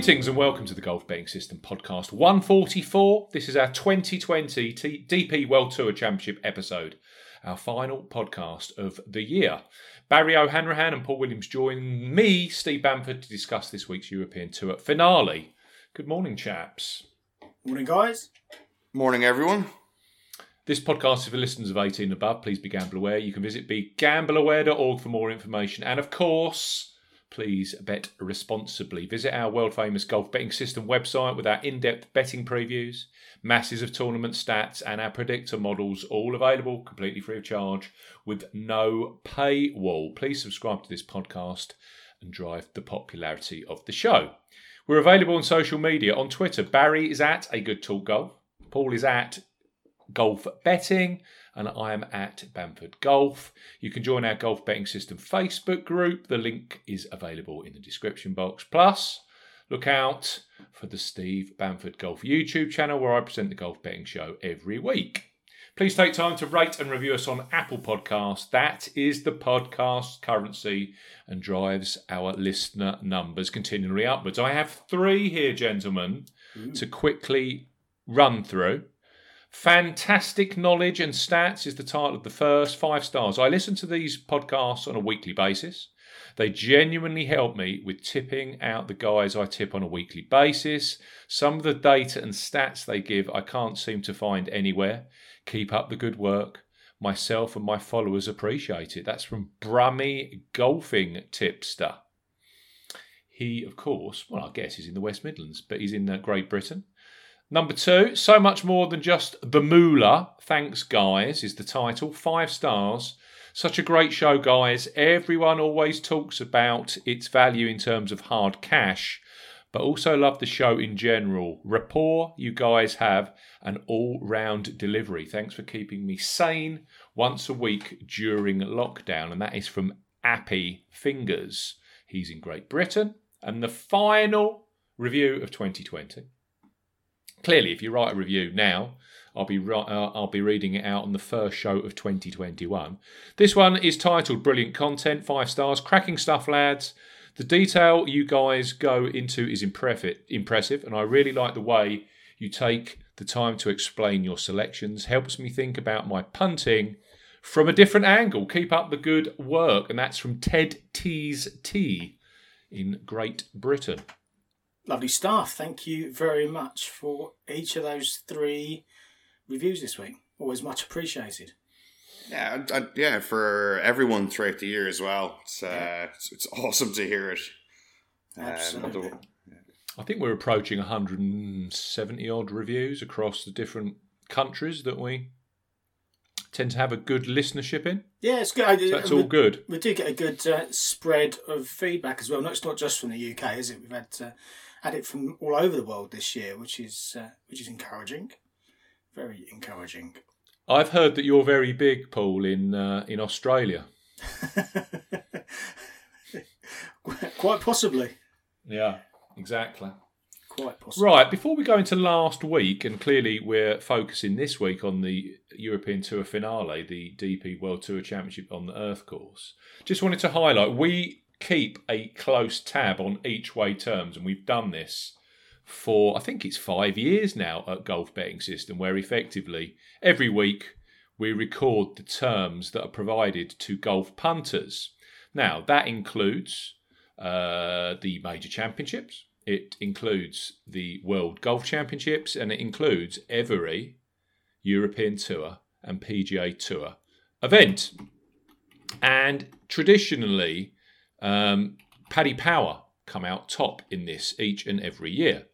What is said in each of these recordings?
Greetings and welcome to the Golf Betting System podcast 144. This is our 2020 T- DP World Tour Championship episode, our final podcast of the year. Barry O'Hanrahan and Paul Williams join me, Steve Bamford, to discuss this week's European Tour finale. Good morning, chaps. Morning, guys. Morning, everyone. This podcast is for listeners of 18 and above. Please be gamble aware. You can visit begambleaware.org for more information. And of course, please bet responsibly. Visit our world famous golf betting system website with our in depth betting previews, masses of tournament stats, and our predictor models, all available completely free of charge with no paywall. Please subscribe to this podcast and drive the popularity of the show. We're available on social media. On Twitter, Barry is at A Good Talk Golf, Paul is at Golf Betting, and I am at Bamford Golf. You can join our Golf Betting System Facebook group. The link is available in the description box. Plus, look out for the Steve Bamford Golf YouTube channel where I present the Golf Betting Show every week. Please take time to rate and review us on Apple Podcasts. That is the podcast currency and drives our listener numbers continually upwards. I have three here, gentlemen, to quickly run through. Fantastic Knowledge and Stats is the title of the first five stars. I listen to these podcasts on a weekly basis. They genuinely help me with tipping out the guys I tip on a weekly basis. Some of the data and stats they give I can't seem to find anywhere. Keep up the good work. Myself and my followers appreciate it. That's from Brummy Golfing Tipster. He, of course, well, I guess he's in the West Midlands, but he's in uh, Great Britain. Number two, so much more than just the moolah. Thanks, guys, is the title. Five stars. Such a great show, guys. Everyone always talks about its value in terms of hard cash, but also love the show in general. Rapport you guys have, an all round delivery. Thanks for keeping me sane once a week during lockdown. And that is from Appy Fingers. He's in Great Britain. And the final review of 2020 clearly, if you write a review now, I'll be uh, I'll be reading it out on the first show of 2021. This one is titled "Brilliant Content," five stars, cracking stuff, lads. The detail you guys go into is impressive, impressive, and I really like the way you take the time to explain your selections. Helps me think about my punting from a different angle. Keep up the good work, and that's from Ted T's T in Great Britain. Lovely stuff. Thank you very much for each of those three reviews this week. Always much appreciated. Yeah, I, I- yeah, for everyone throughout the year as well. It's uh, it's, it's awesome to hear it. Um, Absolutely. I think we're approaching 170 odd reviews across the different countries that we tend to have a good listenership in. Yeah, it's good. So that's we, all good. We do get a good uh, spread of feedback as well. No, it's not just from the UK, is it? We've had uh, had it from all over the world this year, which is uh, which is encouraging. Very encouraging. I've heard that you're very big, Paul, in uh, in Australia. Quite possibly. Yeah, exactly. Quite possibly. Right, before we go into last week, and clearly we're focusing this week on the European Tour finale, the DP World Tour Championship on the Earth course, just wanted to highlight we keep a close tab on each way terms, and we've done this for I think it's five years now at Golf Betting System, where effectively every week we record the terms that are provided to golf punters. Now, that includes uh, the major championships, it includes the World Golf Championships, and it includes every European Tour and PGA Tour event. And traditionally, um, Paddy Power come out top in this each and every year.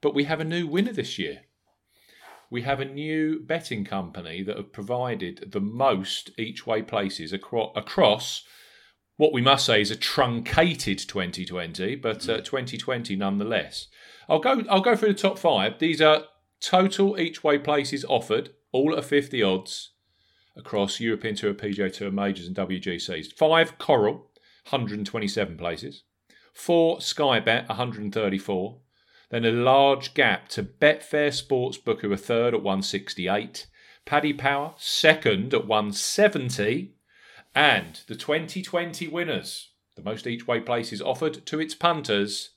But we have a new winner this year. We have a new betting company that have provided the most each way places acro- across what we must say is a truncated 2020, but uh, 2020 nonetheless. I'll go. I'll go through the top five. These are total each way places offered, all at a 50 odds across European Tour, PGA Tour majors, and WGCs. Five Coral, 127 places. Four Sky Bet, 134. Then a large gap to Betfair Sportsbook, who are third at 168. Paddy Power, second at 170. And the 2020 winners, the most each way places offered to its punters,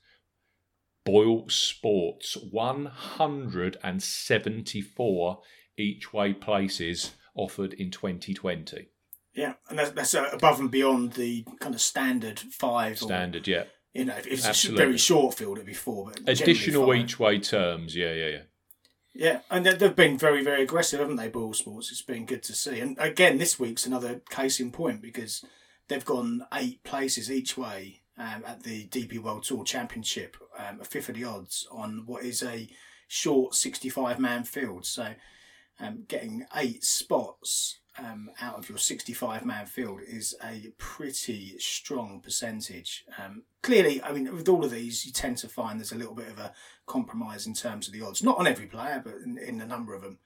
Boyle Sports, 174 each way places offered in 2020. Yeah, and that's, that's uh, above and beyond the kind of standard five. Standard, or, yeah. You know, if it's Absolutely. very short field, it'd be four. But Additional each way terms, yeah, yeah, yeah. Yeah, and they've been very, very aggressive, haven't they, Boyle Sports? It's been good to see. And again, this week's another case in point because they've gone eight places each way um, at the DP World Tour Championship, um, a fifth of the odds on what is a short 65 man field. So um, getting eight spots um, out of your 65 man field is a pretty strong percentage. Um, clearly, I mean, with all of these, you tend to find there's a little bit of a compromise in terms of the odds. Not on every player, but in, in a number of them.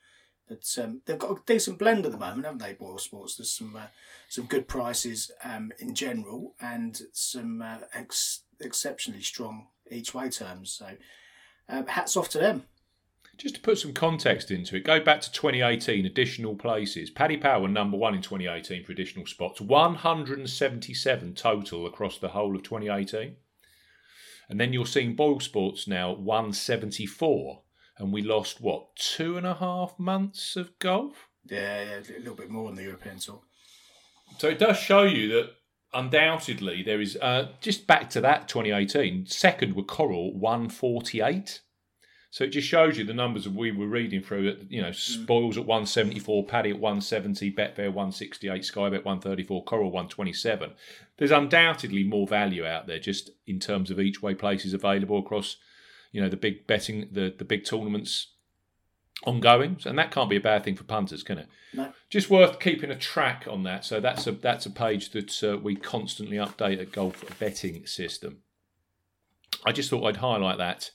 But um, they've got a decent blend at the moment, haven't they, Boyle Sports? There's some uh, some good prices um, in general and some uh, ex- exceptionally strong each way terms. So uh, hats off to them. Just to put some context into it, go back to 2018, additional places. Paddy Power number one in 2018 for additional spots, 177 total across the whole of 2018. And then you're seeing Boyle Sports now 174 and we lost what two and a half months of golf. Yeah, yeah, a little bit more on the European tour. So it does show you that undoubtedly there is uh, just back to that 2018, second were Coral 148. So it just shows you the numbers that we were reading through. You know, mm. spoils at 174, Paddy at 170, Betfair 168, Skybet 134, Coral 127. There's undoubtedly more value out there just in terms of each way places available across you know the big betting the the big tournaments ongoing, and that can't be a bad thing for punters, can it? No. Just worth keeping a track on that. So that's a that's a page that uh, we constantly update at Golf Betting System. I just thought I'd highlight that.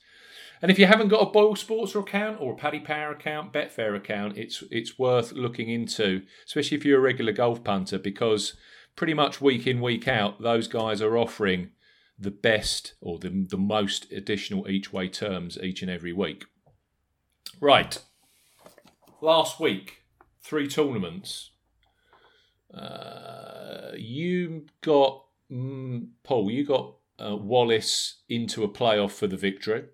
And if you haven't got a Boyle Sports account or a Paddy Power account, Betfair account, it's it's worth looking into, especially if you're a regular golf punter, because pretty much week in week out, those guys are offering the best or the, the most additional each way terms each and every week. Right. Last week, three tournaments. Uh, you got, mm, Paul, you got uh, Wallace into a playoff for the victory.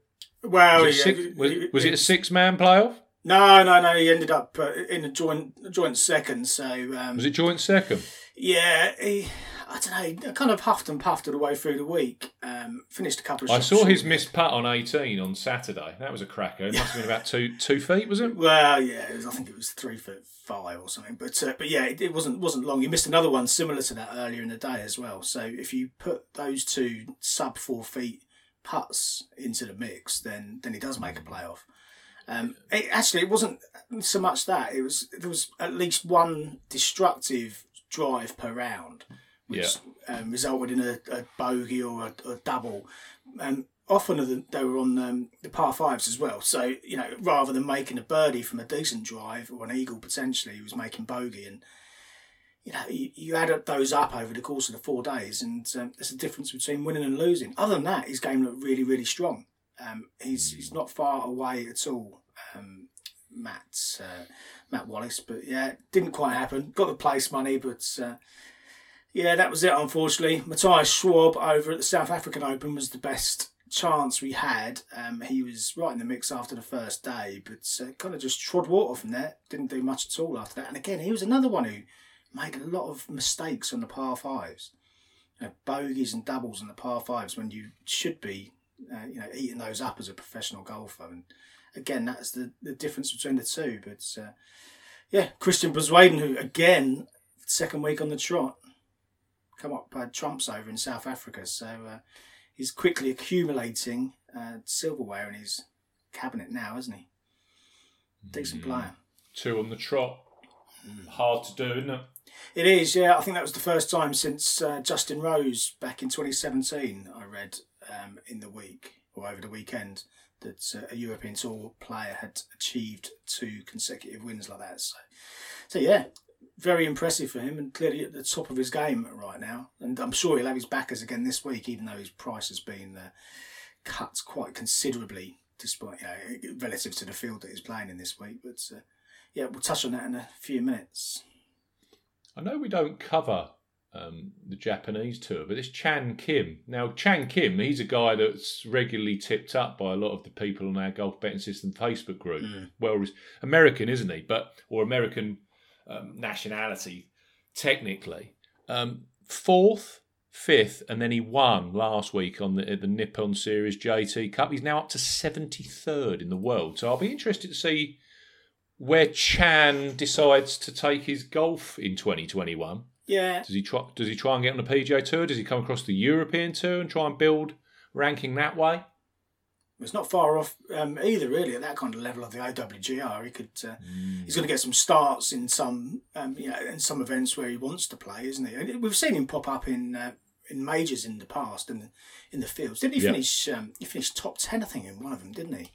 Well, was it, yeah, six, was, was it a six man playoff? No, no, no. He ended up uh, in a joint joint second. So um, was it joint second? Yeah, he, I don't know. Kind of huffed and puffed all the way through the week. Um, finished a couple of. I saw his missed putt on eighteen on Saturday. That was a cracker. It must have been about two two feet, was it? Well, yeah. It was, I think it was three foot five or something. But uh, but yeah, it, it, wasn't wasn't long. You missed another one similar to that earlier in the day as well. So if you put those two sub four feet putts into the mix, then then he does make a playoff. Um, it, actually, it wasn't so much that it was there was at least one destructive drive per round which yeah. um, resulted in a, a bogey or a, a double. And often they were on um, the par fives as well. So you know, rather than making a birdie from a decent drive or an eagle potentially, he was making bogey. And you know, you, you add up those up over the course of the four days, and um, there's a difference between winning and losing. Other than that, his game looked really, really strong. Um, he's he's not far away at all. Um, Matt uh, Matt Wallace, but yeah, didn't quite happen. Got the place money, but uh, yeah, that was it, unfortunately. Matthias Schwab over at the South African Open was the best chance we had. Um, he was right in the mix after the first day, but uh, kind of just trod water from there. Didn't do much at all after that. And again, he was another one who made a lot of mistakes on the par fives. You know, bogeys and doubles on the par fives when you should be, uh, you know, eating those up as a professional golfer. And again, that's the, the difference between the two. But uh, yeah, Christian Bezuidenhout, who again, second week on the trot, come up uh, trumps over in South Africa. So uh, he's quickly accumulating uh, silverware in his cabinet now, isn't he? Decent mm. player. Two on the trot. Hard to do, isn't it? It is, yeah. I think that was the first time since uh, Justin Rose back in 2017. I read um, in the week or over the weekend that uh, a European Tour player had achieved two consecutive wins like that. So, so yeah, very impressive for him and clearly at the top of his game right now. And I'm sure he'll have his backers again this week, even though his price has been uh, cut quite considerably, despite you know, relative to the field that he's playing in this week. But uh, yeah, we'll touch on that in a few minutes. I know we don't cover um, the Japanese tour, but it's Chan Kim. Now, Chan Kim, he's a guy that's regularly tipped up by a lot of the people on our golf betting system Facebook group. Mm. Well, American, isn't he? But or American um, nationality, technically. Um, fourth, fifth, and then he won last week on the the Nippon Series JT Cup. He's now up to seventy third in the world. So I'll be interested to see where Chan decides to take his golf in 2021. Yeah, Does he try? Does he try and get on the PGA Tour? Does he come across the European Tour and try and build ranking that way? it's not far off um, either, really, at that kind of level of the AWGR. He could, uh, he's going to get some starts in some, um, you know, in some events where he wants to play, isn't he? And we've seen him pop up in uh, in majors in the past and in the fields. Didn't he Yeah. finish? Um, he finished top ten, I think, in one of them, didn't he?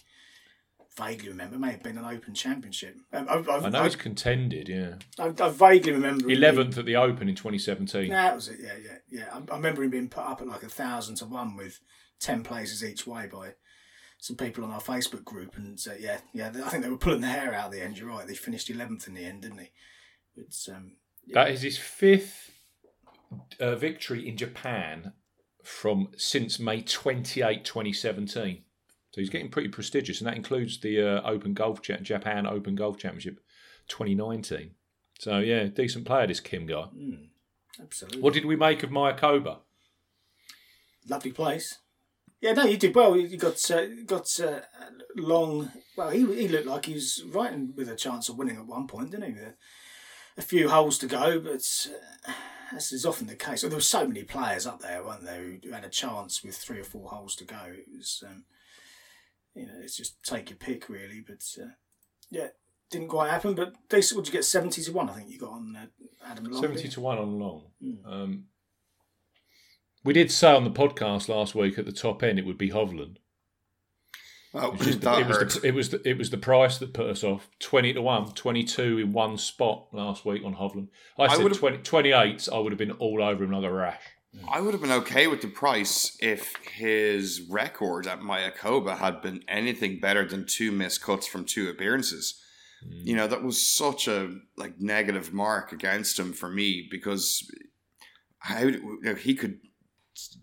Vaguely remember, It may have been an Open Championship. Um, I, I, I know I, he's contended. Yeah, I, I vaguely remember him being- eleventh at the Open in 2017. Nah, that was it. Yeah, yeah, yeah. I, I remember him being put up at like a thousand to one with ten places each way by some people on our Facebook group, and uh, yeah, yeah. I think they were pulling their hair out at the end. You're right. They finished eleventh in the end, didn't they? It's um, That is his fifth uh, victory in Japan from since May 28, 2017. So he's getting pretty prestigious, and that includes the uh, Open Golf Cha- Japan Open Golf Championship 2019. So yeah, decent player this Kim guy. mm, absolutely What did we make of Mayakoba? lovely place. Yeah, no, you did well. You got uh, got uh, long. Well, he he looked like he was right in with a chance of winning at one point, didn't he? A, few holes to go, but uh, as is often the case, there were so many players up there, weren't there, who had a chance with three or four holes to go. It was, um, you know, it's just take your pick really. But uh, yeah, didn't quite happen. But decent. Would you get seventy to one? I think you got on uh, Adam Long. 70 to 1 on long. Mm. Um, we did say on the podcast last week at the top end it would be Hovland. Oh, It was, the, that it, was the, it was the it was the price that put us off. Twenty to one, 22 in one spot last week on Hovland. I I said would've- 20, 28, I would have been all over him like a rash. I would have been okay with the price if his record at Mayakoba had been anything better than two missed cuts from two appearances. You know, that was such a like negative mark against him for me because how you know, he could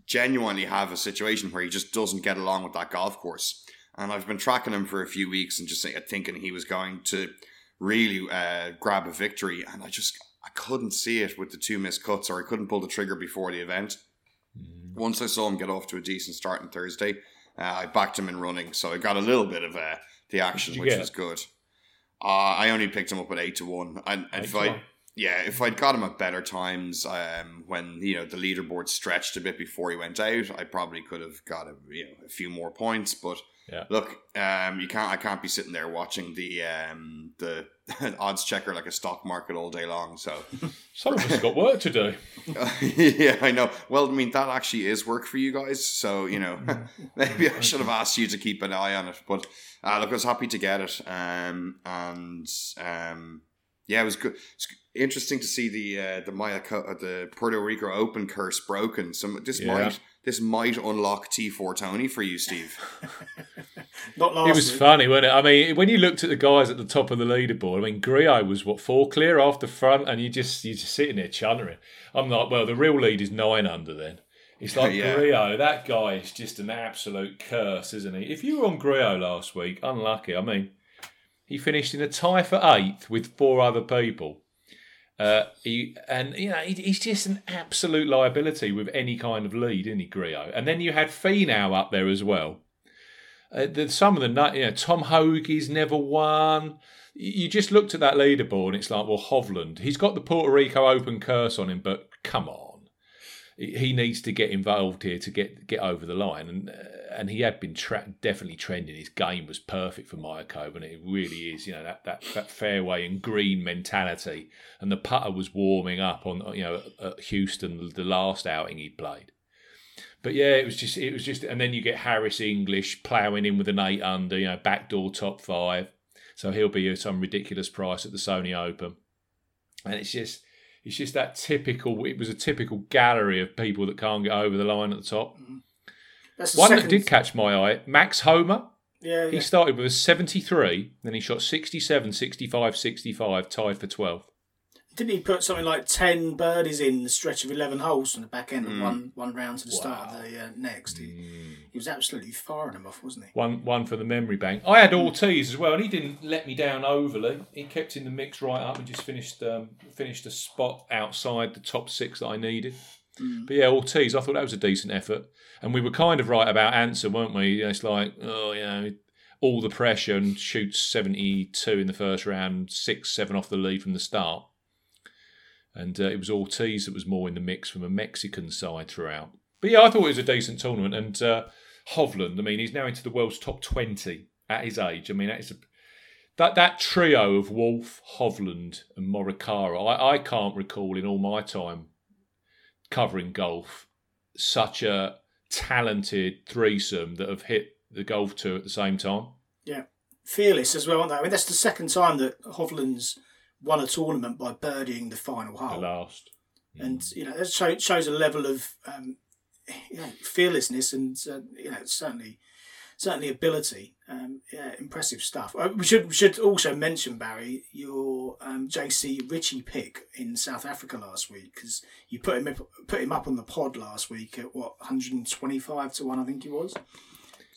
genuinely have a situation where he just doesn't get along with that golf course. And I've been tracking him for a few weeks and just think- thinking he was going to really uh, grab a victory, and I just I couldn't see it with the two missed cuts, or I couldn't pull the trigger before the event. Once I saw him get off to a decent start on Thursday, uh, I backed him in running, so I got a little bit of uh, the action, which get? was good. Uh, I only picked him up at eight to one, and if I one. yeah, if I'd got him at better times, um, when you know the leaderboard stretched a bit before he went out, I probably could have got a you know a few more points. But Yeah. look, um, you can't I can't be sitting there watching the um the odds checker like a stock market all day long. So Some of us got work to do. yeah, I know. Well, I mean that actually is work for you guys. So you know maybe I should have asked you to keep an eye on it. But uh, look, I was happy to get it. Um, and um, yeah, it was good. It's interesting to see the uh, the Maya uh, the Puerto Rico Open curse broken. Some this Yeah. might this might unlock T four Tony for you, Steve. Not last It was week. funny, wasn't it? I mean, when you looked at the guys at the top of the leaderboard, I mean, Griot was what four clear off the front, and you just you just sitting there chuntering. I'm like, well, the real lead is nine under. Then it's like Yeah. Griot. That guy is just an absolute curse, isn't he? If you were on Griot last week, unlucky. I mean, he finished in a tie for eighth with four other people. Uh, he and you know he, he's just an absolute liability with any kind of lead, isn't he, Griot? And then you had Finau up there as well. Uh, the, some of the you know Tom Hoge's never won. You just looked at that leaderboard and it's like, well, Hovland, he's got the Puerto Rico Open curse on him, but come on, he needs to get involved here to get get over the line, and uh, and he had been tra- definitely trending. His game was perfect for Mayakoba, and it really is. You know that, that that fairway and green mentality, and the putter was warming up on you know at Houston the last outing he played. But yeah, it was just it was just, and then you get Harris English ploughing in with an eight under, you know, backdoor top five, so he'll be some ridiculous price at the Sony Open, and it's just it's just that typical. It was a typical gallery of people that can't get over the line at the top. Mm-hmm. That's One second, that did catch my eye, Max Homa. Yeah, He yeah. started with a 73, then he shot 67, 65, 65, tied for 12th. Didn't he put something like ten birdies in the stretch of eleven holes from the back end of one one round to the start of the uh, next? He, he was absolutely firing them off, wasn't he? One one for the memory bank. I had Ortiz as well, and he didn't let me down overly. He kept in the mix right up and just finished um, finished a spot outside the top six that I needed. But yeah, Ortiz, I thought that was a decent effort, and we were kind of right about Ancer, weren't we? It's like, oh, you know, all the pressure and shoots seventy two in the first round, six seven off the lead from the start, and uh, it was Ortiz that was more in the mix from a Mexican side throughout. But yeah, I thought it was a decent tournament, and uh, Hovland, I mean, he's now into the world's top twenty at his age. I mean, that is a that that trio of Wolff, Hovland, and Morikawa. I, I can't recall in all my time covering golf such a talented threesome that have hit the golf tour at the same time. Yeah, fearless as well, aren't they? I mean, that's the second time that Hovland's won a tournament by birdieing the final The hole, last. and you know that show, shows a level of um, you know, fearlessness and uh, you know certainly certainly ability. Um, yeah, impressive stuff. Uh, we should we should also mention Barry your um, JC Ritchie pick in South Africa last week because you put him up, put him up on the pod last week at what 125 to one I think he was.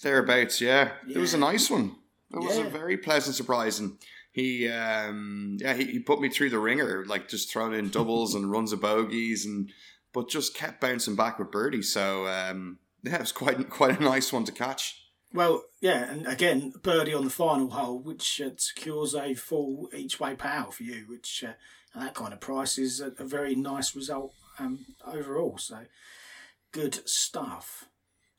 Thereabouts, yeah. It was a nice one. It was Yeah. a very pleasant surprise, and he, um, yeah, he, he put me through the ringer, like just throwing in doubles and runs of bogeys, and but just kept bouncing back with birdie So um, yeah, it was quite quite a nice one to catch. Well, yeah, and again, birdie on the final hole, which uh, secures a full each way payout for you, which uh, at that kind of price is a, a very nice result um, overall. So good stuff.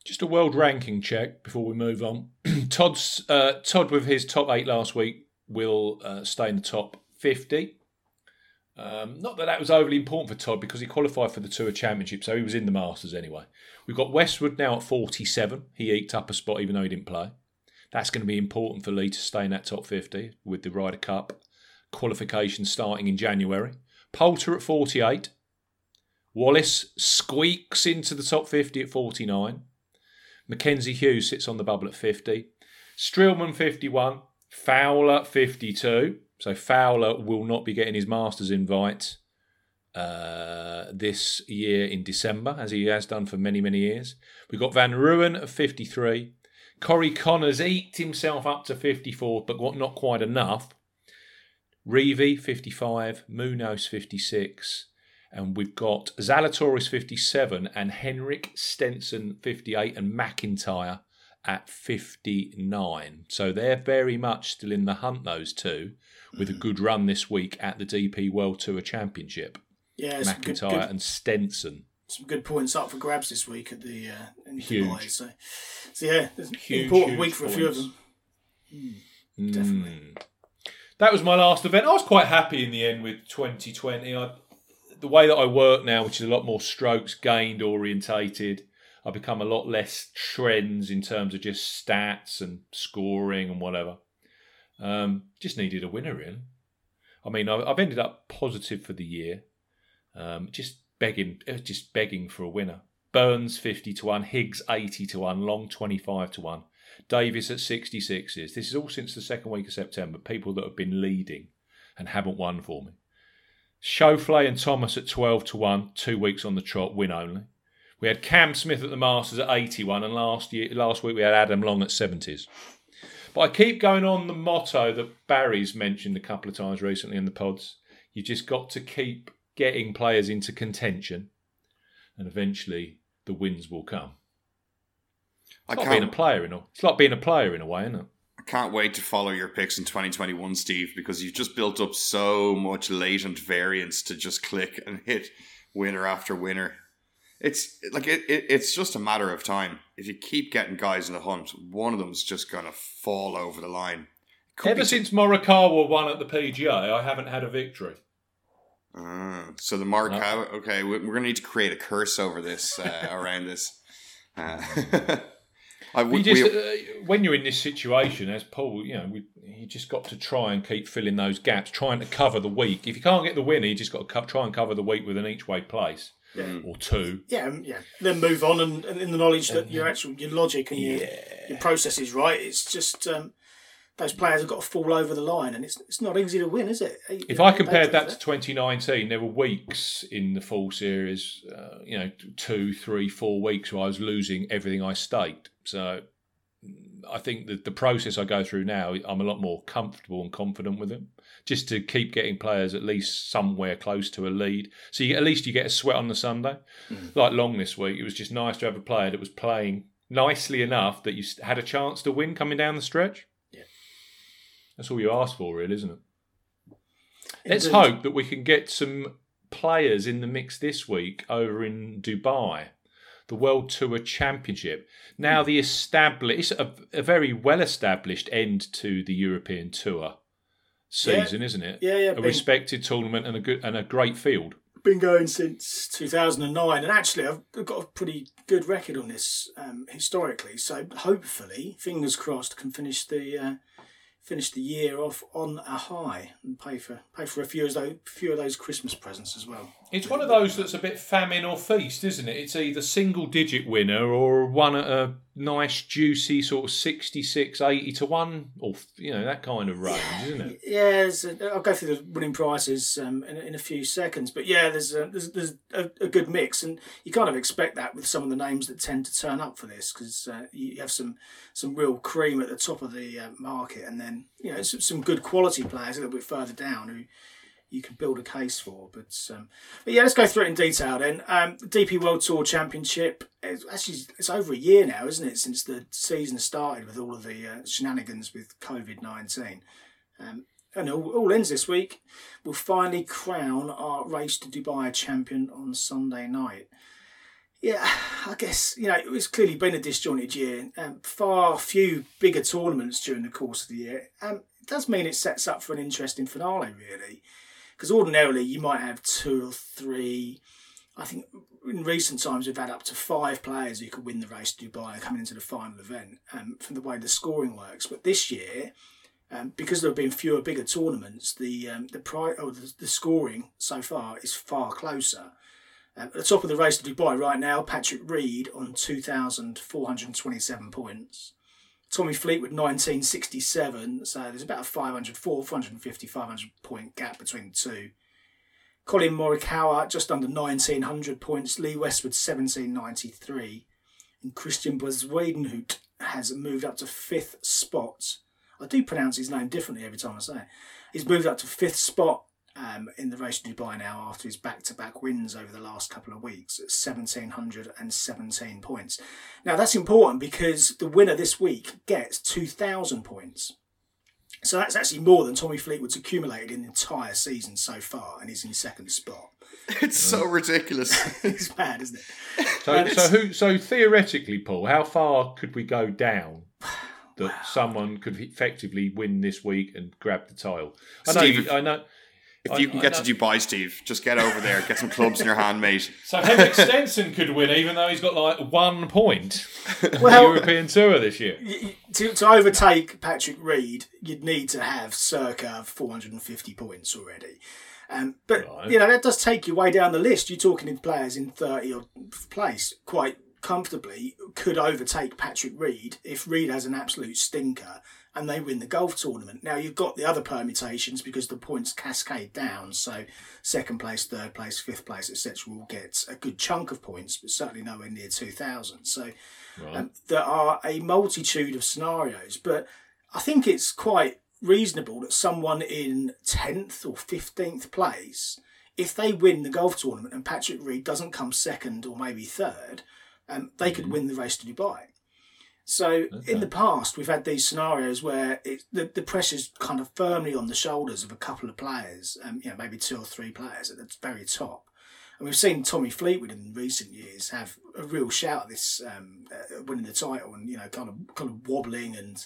Just a world ranking check before we move on. Todd's uh, Todd with his top eight last week will uh, stay in the top fifty. Um, not that that was overly important for Todd because he qualified for the Tour Championship, so he was in the Masters anyway. We've got Westwood now at 47. He eked up a spot even though he didn't play. That's going to be important for Lee to stay in that top 50 with the Ryder Cup qualification starting in January. Poulter at 48. Wallace squeaks into the top 50 at 49. Mackenzie Hughes sits on the bubble at 50. Streelman 51. Fowler 52. So Fowler will not be getting his Masters invite uh, this year in December, as he has done for many, many years. We've got Van Rooyen at 53. Corey Conners eked himself up to 54, but not quite enough. Reeve 55, Munoz 56, and we've got Zalatoris 57 and Henrik Stenson 58 and McIntyre at 59. So they're very much still in the hunt, those two, with a good run this week at the DP World Tour Championship. Yeah, some good, McIntyre good, and Stenson. some good points up for grabs this week at the uh, in Huge. Dubai. So, so yeah, it's an Huge, important huge week for a few of points. them. Definitely. Mm. That was my last event. I was quite happy in the end with 2020. I, the way that I work now, which is a lot more strokes gained orientated, I become a lot less trends in terms of just stats and scoring and whatever. Um, just needed a winner, really. I mean, I've ended up positive for the year. Um, just begging, uh, just begging for a winner. Burns fifty to one, Higgs eighty to one, Long twenty five to one. Davis at 66 is. This is all since the second week of September. People that have been leading and haven't won for me. Schauffele and Thomas at 12 to 1, two weeks on the trot, win only. We had Cam Smith at the Masters at 81, and last year, last week we had Adam Long at 70s. But I keep going on the motto that Barry's mentioned a couple of times recently in the pods. You just got to keep getting players into contention, and eventually the wins will come. I It's like being a player in a, it's like being a player in a way, isn't it? I can't wait to follow your picks in 2021, Steve, because you've just built up so much latent variance to just click and hit winner after winner. It's like it, it, It's just a matter of time. If you keep getting guys in the hunt, one of them's just going to fall over the line. Could Ever since Morikawa won at the PGA, I haven't had a victory. Ah, so the Morikawa. Okay, we- we're going to need to create a curse over this uh, around this. Uh, I, You just, we- uh, when you're in this situation, as Paul, you know, we, you just got to try and keep filling those gaps, trying to cover the week. If you can't get the winner, you just got to co- try and cover the week with an each way place or two. Yeah, um, yeah. Then move on, and, and in the knowledge that your actual your logic and your your process is right. It's just um, those players have got to fall over the line, and it's it's not easy to win, is it? If I compared that to 2019, there were weeks in the full series, uh, you know, two, three, four weeks where I was losing everything I staked. So mm, I think that the process I go through now, I'm a lot more comfortable and confident with it. Just to keep getting players at least somewhere close to a lead, so you, at least you get a sweat on the Sunday. Mm. Like Long this week, it was just nice to have a player that was playing nicely enough that you had a chance to win coming down the stretch. Yeah. that's all you ask for, really, isn't it? Let's hope that we can get some players in the mix this week over in Dubai, the World Tour Championship. Now, hmm. the established, it's a, a very well established end to the European Tour season, isn't it? Yeah, yeah, A been- respected tournament and a good and a great field. been going since 2009 and actually I've got a pretty good record on this um, historically so hopefully fingers crossed can finish the uh, finish the year off on a high and pay for pay for a few of those few of those Christmas presents as well It's one of those that's a bit famine or feast, isn't it? It's either single digit winner or one at a nice, juicy sort of 66, 80 to 1, or, you know, that kind of range, isn't it? yeah a, I'll go through the winning prices um, in, in a few seconds but yeah there's a, there's, there's a, a good mix and you kind of expect that with some of the names that tend to turn up for this because uh, you have some some real cream at the top of the uh, market and then you know some, some good quality players a little bit further down who you can build a case for but, um, but yeah let's go through it in detail then um, the DP World Tour Championship it's actually it's over a year now isn't it since the season started with all of the uh, shenanigans with COVID-19 um, and all, all ends this week. We'll finally crown our race to Dubai champion on Sunday night. Yeah, I guess you know it's clearly been a disjointed year. Um, far few bigger tournaments during the course of the year. Um, it does mean it sets up for an interesting finale, really, because ordinarily you might have two or three. I think in recent times we've had up to five players who could win the race to Dubai coming into the final event. Um, from the way the scoring works, but this year um, because there have been fewer bigger tournaments, the um, the, pri- or the the scoring so far is far closer. Um, at the top of the race to Dubai right now, Patrick Reed on two thousand four hundred twenty-seven points. Tommy Fleetwood 1967, so there's about a 500, 450, 500 point gap between the two. Collin Morikawa just under 1900 points, Lee Westwood 1793, and Christian Blaswadenhout has moved up to fifth spot I do pronounce his name differently every time I say it. He's moved up to fifth spot um, in the race to Dubai now after his back-to-back wins over the last couple of weeks at 1,717 points. Now that's important because the winner this week gets 2,000 points. So that's actually more than Tommy Fleetwood's accumulated in the entire season so far, and he's in second spot. it's so ridiculous. It's bad, isn't it? So, so who? So theoretically, Paul, how far could we go down that someone could effectively win this week and grab the title? I know. Steve, I know. If I- you can I get know- to Dubai, Steve, just get over there, get some clubs in your hand, mate. So Henrik Stenson could win, even though he's got like one point in the Well- European Tour this year. Y- y- to, to overtake Patrick Reed, you'd need to have circa 450 points already. Um, but Right. you know that does take you way down the list. You're talking in players in 30 or place quite comfortably could overtake Patrick Reed if Reed has an absolute stinker and they win the golf tournament. Now you've got the other permutations because the points cascade down. So second place, third place, fifth place, etc. will get a good chunk of points, but certainly nowhere near 2,000. So um, there are a multitude of scenarios, but I think it's quite reasonable that someone in 10th or 15th place, if they win the golf tournament and Patrick Reed doesn't come second or maybe third, um, they could win the race to Dubai. So in the past, we've had these scenarios where it, the, the pressure's kind of firmly on the shoulders of a couple of players, um, you know, maybe two or three players at the very top. And we've seen Tommy Fleetwood in recent years have a real shout at this um, uh, winning the title, and you know, kind of kind of wobbling and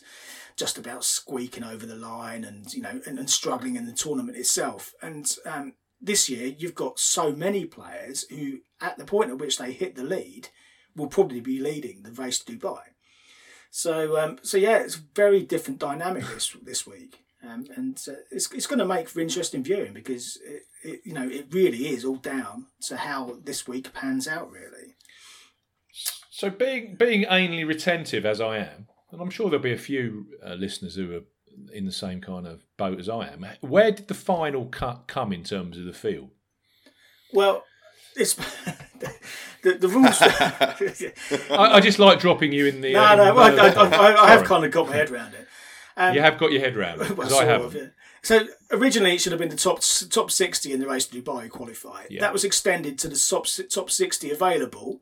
just about squeaking over the line, and you know, and, and struggling in the tournament itself. And um, this year, you've got so many players who, at the point at which they hit the lead, will probably be leading the race to Dubai. So, um, so yeah, it's a very different dynamic this this week. Um, and uh, it's, it's going to make for interesting viewing because it, it, you know it really is all down to how this week pans out really So being being anally retentive as I am, and I'm sure there'll be a few uh, listeners who are in the same kind of boat as I am. Where did the final cut come in terms of the field? well it's the, the rules I, I just like dropping you in the. no uh, no well, I, I, I, have kind of got my head around it um, You have got your head around it well, I yeah. So originally it should have been the top top sixty in the race to Dubai qualify. Yeah. That was extended to the top top sixty available,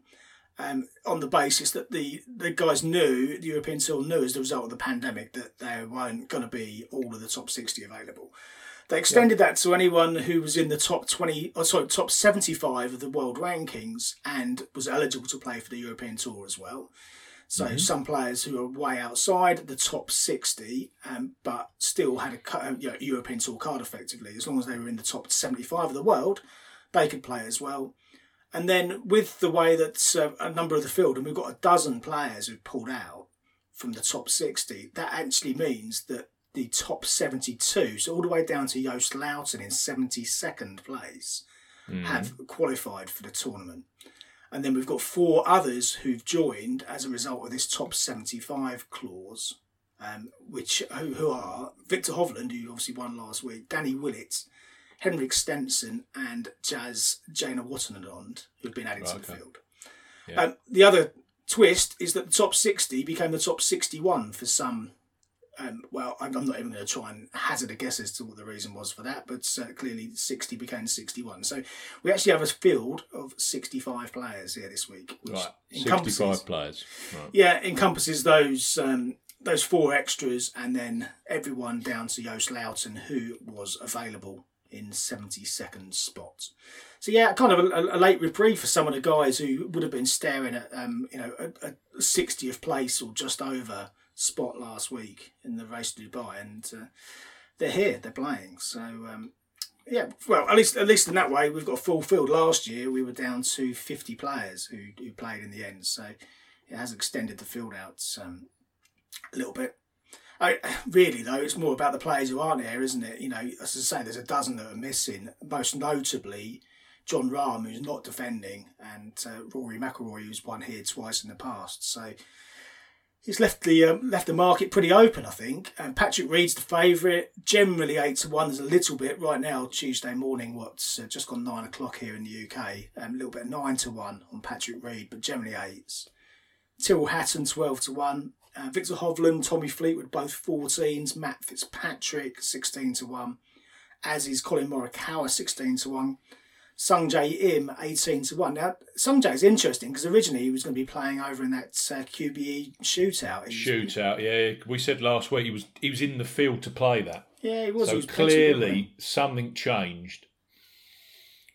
um, on the basis that the the guys knew the European Tour knew as a result of the pandemic that there weren't going to be all of the top sixty available. They extended that to anyone who was in the top twenty, or sorry, top seventy-five of the world rankings and was eligible to play for the European Tour as well. So some players who are way outside the top 60, um, but still had a uh, you know, European Tour card effectively, as long as they were in the top 75 of the world, they could play as well. And then with the way that uh, a number of the field, and we've got a dozen players who've pulled out from the top 60, that actually means that the top 72, so all the way down to Joost Luiten in 72nd place, have qualified for the tournament. And then we've got four others who've joined as a result of this top 75 clause, um, which who, who are Viktor Hovland, who obviously won last week, Danny Willett, Henrik Stenson, and Jazz Janewattananond, who've been added to the okay. field. Yeah. Um, the other twist is that the top 60 became the top 61 for some. Um, well, I'm not even going to try and hazard a guess as to what the reason was for that, but uh, clearly 60 became 61. So we actually have a field of 65 players here this week, which Right, sixty-five players. Right. yeah, encompasses those um, those four extras and then everyone down to Joost Luiten, who was available in 72nd spot. So yeah, kind of a, a late reprieve for some of the guys who would have been staring at um, you know a, a 60th place or just over spot last week in the race to Dubai, and uh, they're here, they're playing. So um, yeah, well at least at least in that way we've got a full field. Last year we were down to 50 players who who played in the end, so it has extended the field out um, a little bit. I, really though, it's more about the players who aren't here, isn't it? You know, as I say, there's a dozen that are missing. Most notably, Jon Rahm, who's not defending, and uh, Rory McIlroy, who's won here twice in the past. So he's left the um, left the market pretty open, I think. And Patrick Reed's the favourite, generally eight to one. There's a little bit right now Tuesday morning. What's uh, just gone nine o'clock here in the UK. Um, a little bit nine to one on Patrick Reed, but generally eights. Tyrrell Hatton twelve to one. Uh, Viktor Hovland, Tommy Fleetwood, both 14s. Matt Fitzpatrick, 16 to 1. As is Collin Morikawa, 16 to 1. Sung Jae Im, 18 to 1. Now, Sung Jae is interesting because originally he was going to be playing over in that uh, QBE shootout. He Shootout, yeah. We said last week he was he was in the field to play that. Yeah, he was. So was in, wasn't clearly something changed.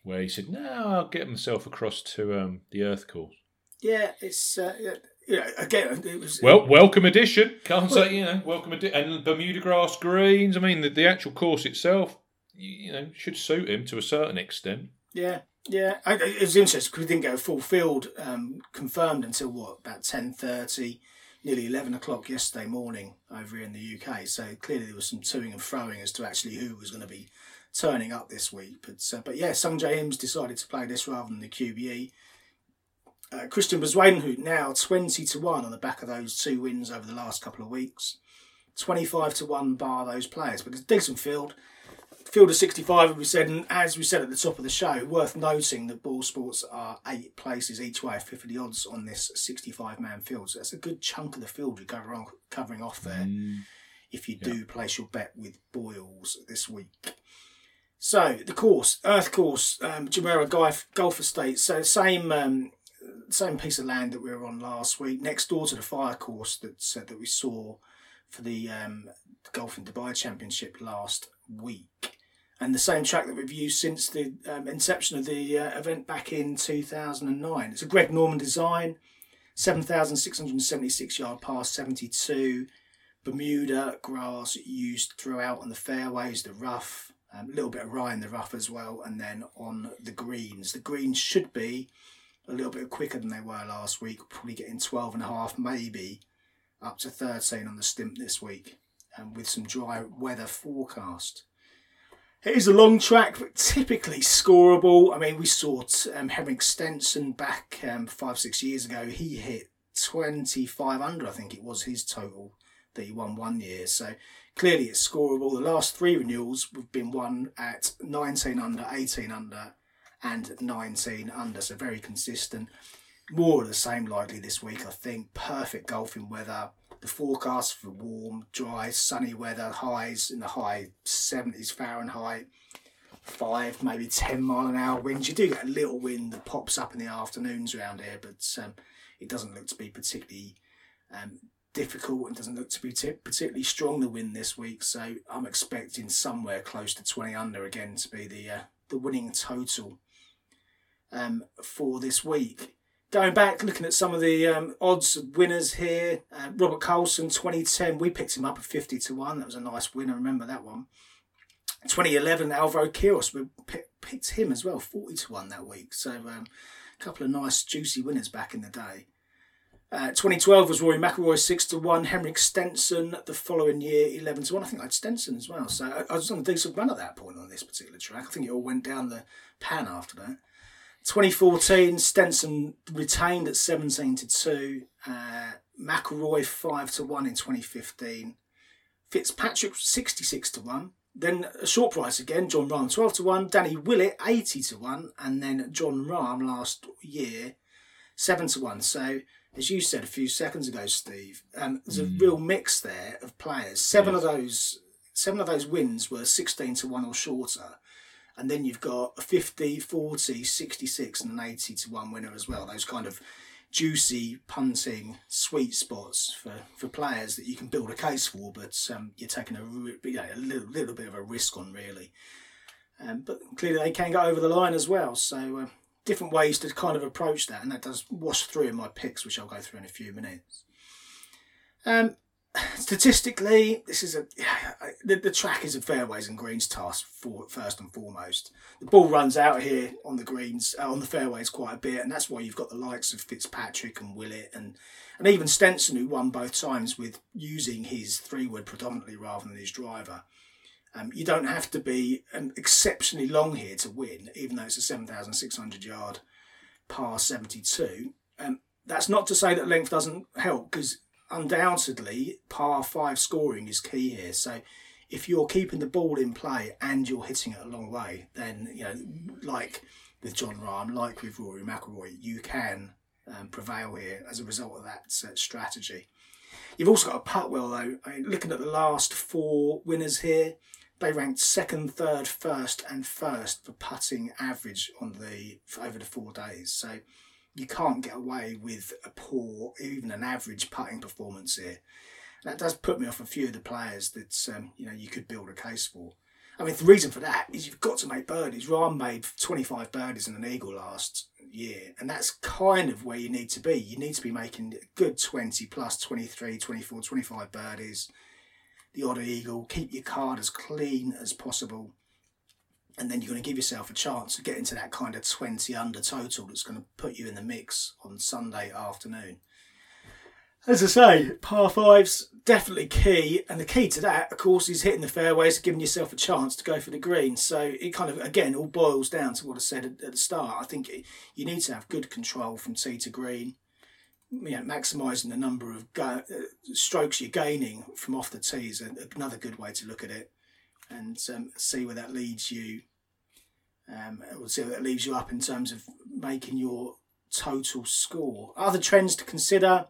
Where he said, "No, I'll get myself across to um, the Earth course." Yeah, it's. Uh, yeah, again, it was. Well, welcome addition. Can't say you know welcome addition. And Bermuda grass greens. I mean, the, the actual course itself, you know, should suit him to a certain extent. Yeah, yeah. I, it was interesting because we didn't get a full field um, confirmed until what about ten thirty, nearly eleven o'clock yesterday morning over here in the UK. So clearly there was some toing and froing as to actually who was going to be turning up this week. But uh, but yeah, Sung Jae Im's decided to play this rather than the QBE. Uh, Christian Bezuidenhout now twenty to one on the back of those two wins over the last couple of weeks. Twenty five to one bar those players, it's a decent field field of 65 we said and as we said at the top of the show worth noting that Boyle Sports are eight places each way 50 the odds on this 65 man field. So that's a good chunk of the field you're covering, covering off there if you do place your bet with boyles this week. So the course earth course um, Jumeirah golf, golf estate so same um, same piece of land that we were on last week next door to the fire course that, uh, that we saw for the um, golf in dubai championship last week and the same track that we've used since the um, inception of the uh, event back in 2009. It's a Greg Norman design, 7,676 yard par 72, Bermuda grass used throughout on the fairways, the rough, um, a little bit of rye in the rough as well, and then on the greens. The greens should be a little bit quicker than they were last week, probably getting 12 and a half, maybe up to 13 on the stimp this week, and with some dry weather forecast. It is a long track, but typically scoreable. I mean, we saw um, Henrik Stenson back um, five, six years ago. He hit 25 under, I think it was his total that he won one year. So clearly it's scoreable. The last three renewals have been won at 19 under, 18 under, and 19 under. So very consistent. More of the same likely this week, I think. Perfect golfing weather the forecast for warm, dry, sunny weather, highs in the high 70s Fahrenheit, 5, maybe 10 mile an hour winds. You do get a little wind that pops up in the afternoons around here, but um, it doesn't look to be particularly um, difficult and doesn't look to be t- particularly strong the wind this week. So I'm expecting somewhere close to 20 under again to be the uh, the winning total um, for this week going back, looking at some of the um, odds of winners here, uh, Robert Karlsson, 2010, we picked him up at 50 to 1. That was a nice winner, remember that one. 2011, Alvaro Quiros, we picked him as well, 40 to 1 that week. So um, a couple of nice, juicy winners back in the day. Uh, 2012 was Rory McIlroy 6 to 1, Henrik Stenson the following year 11 to 1. I think I had Stenson as well. So I, I was on a decent run at that point on this particular track. I think it all went down the pan after that. 2014, Stenson retained at 17 to 2. Uh, McIlroy 5 to 1 in 2015. Fitzpatrick 66 to 1. Then a short price again, Jon Rahm 12 to 1. Danny Willett 80 to 1. And then Jon Rahm last year 7 to 1. So, as you said a few seconds ago, Steve, um, there's mm. a real mix there of players. Seven yes. of those seven of those wins were 16 to 1 or shorter and then you've got a 50, 40, 66, and an 80 to 1 winner as well. Those kind of juicy, punting, sweet spots for, for players that you can build a case for, but um, you're taking a, you know, a little, little bit of a risk on, really. Um, but clearly, they can go over the line as well. So, uh, different ways to kind of approach that, and that does wash through in my picks, which I'll go through in a few minutes. Um, statistically, this is a the, the track is a fairways and greens task for first and foremost. The ball runs out here on the greens uh, on the fairways quite a bit, and that's why you've got the likes of Fitzpatrick and Willett and and even Stenson who won both times with using his three wood predominantly rather than his driver. Um, you don't have to be um, exceptionally long here to win, even though it's a seven thousand six hundred yard par seventy two. Um, that's not to say that length doesn't help because undoubtedly, par five scoring is key here. So if you're keeping the ball in play and you're hitting it a long way, then you know, like with Jon Rahm, like with Rory McIlroy, you can um, prevail here as a result of that uh, strategy. You've also got a putt well though. I mean, looking at the last four winners here, they ranked second, third, first, and first for putting average on the over the four days. So you can't get away with a poor, even an average putting performance here. That does put me off a few of the players that um, you know you could build a case for. I mean, the reason for that is you've got to make birdies. Rahm made 25 birdies and an eagle last year, and that's kind of where you need to be. You need to be making good 20 plus 23, 24, 25 birdies, the odd eagle, keep your card as clean as possible and then you're going to give yourself a chance of getting to that kind of 20 under total that's going to put you in the mix on Sunday afternoon. As I say, par fives definitely key, and the key to that, of course, is hitting the fairways, giving yourself a chance to go for the green. So it kind of again all boils down to what I said at, at the start. I think it, you need to have good control from tee to green, you know, maximising the number of go, uh, strokes you're gaining from off the tee is another good way to look at it and um, see where that leads you. Um, we'll see that leaves you up in terms of making your total score. Other trends to consider.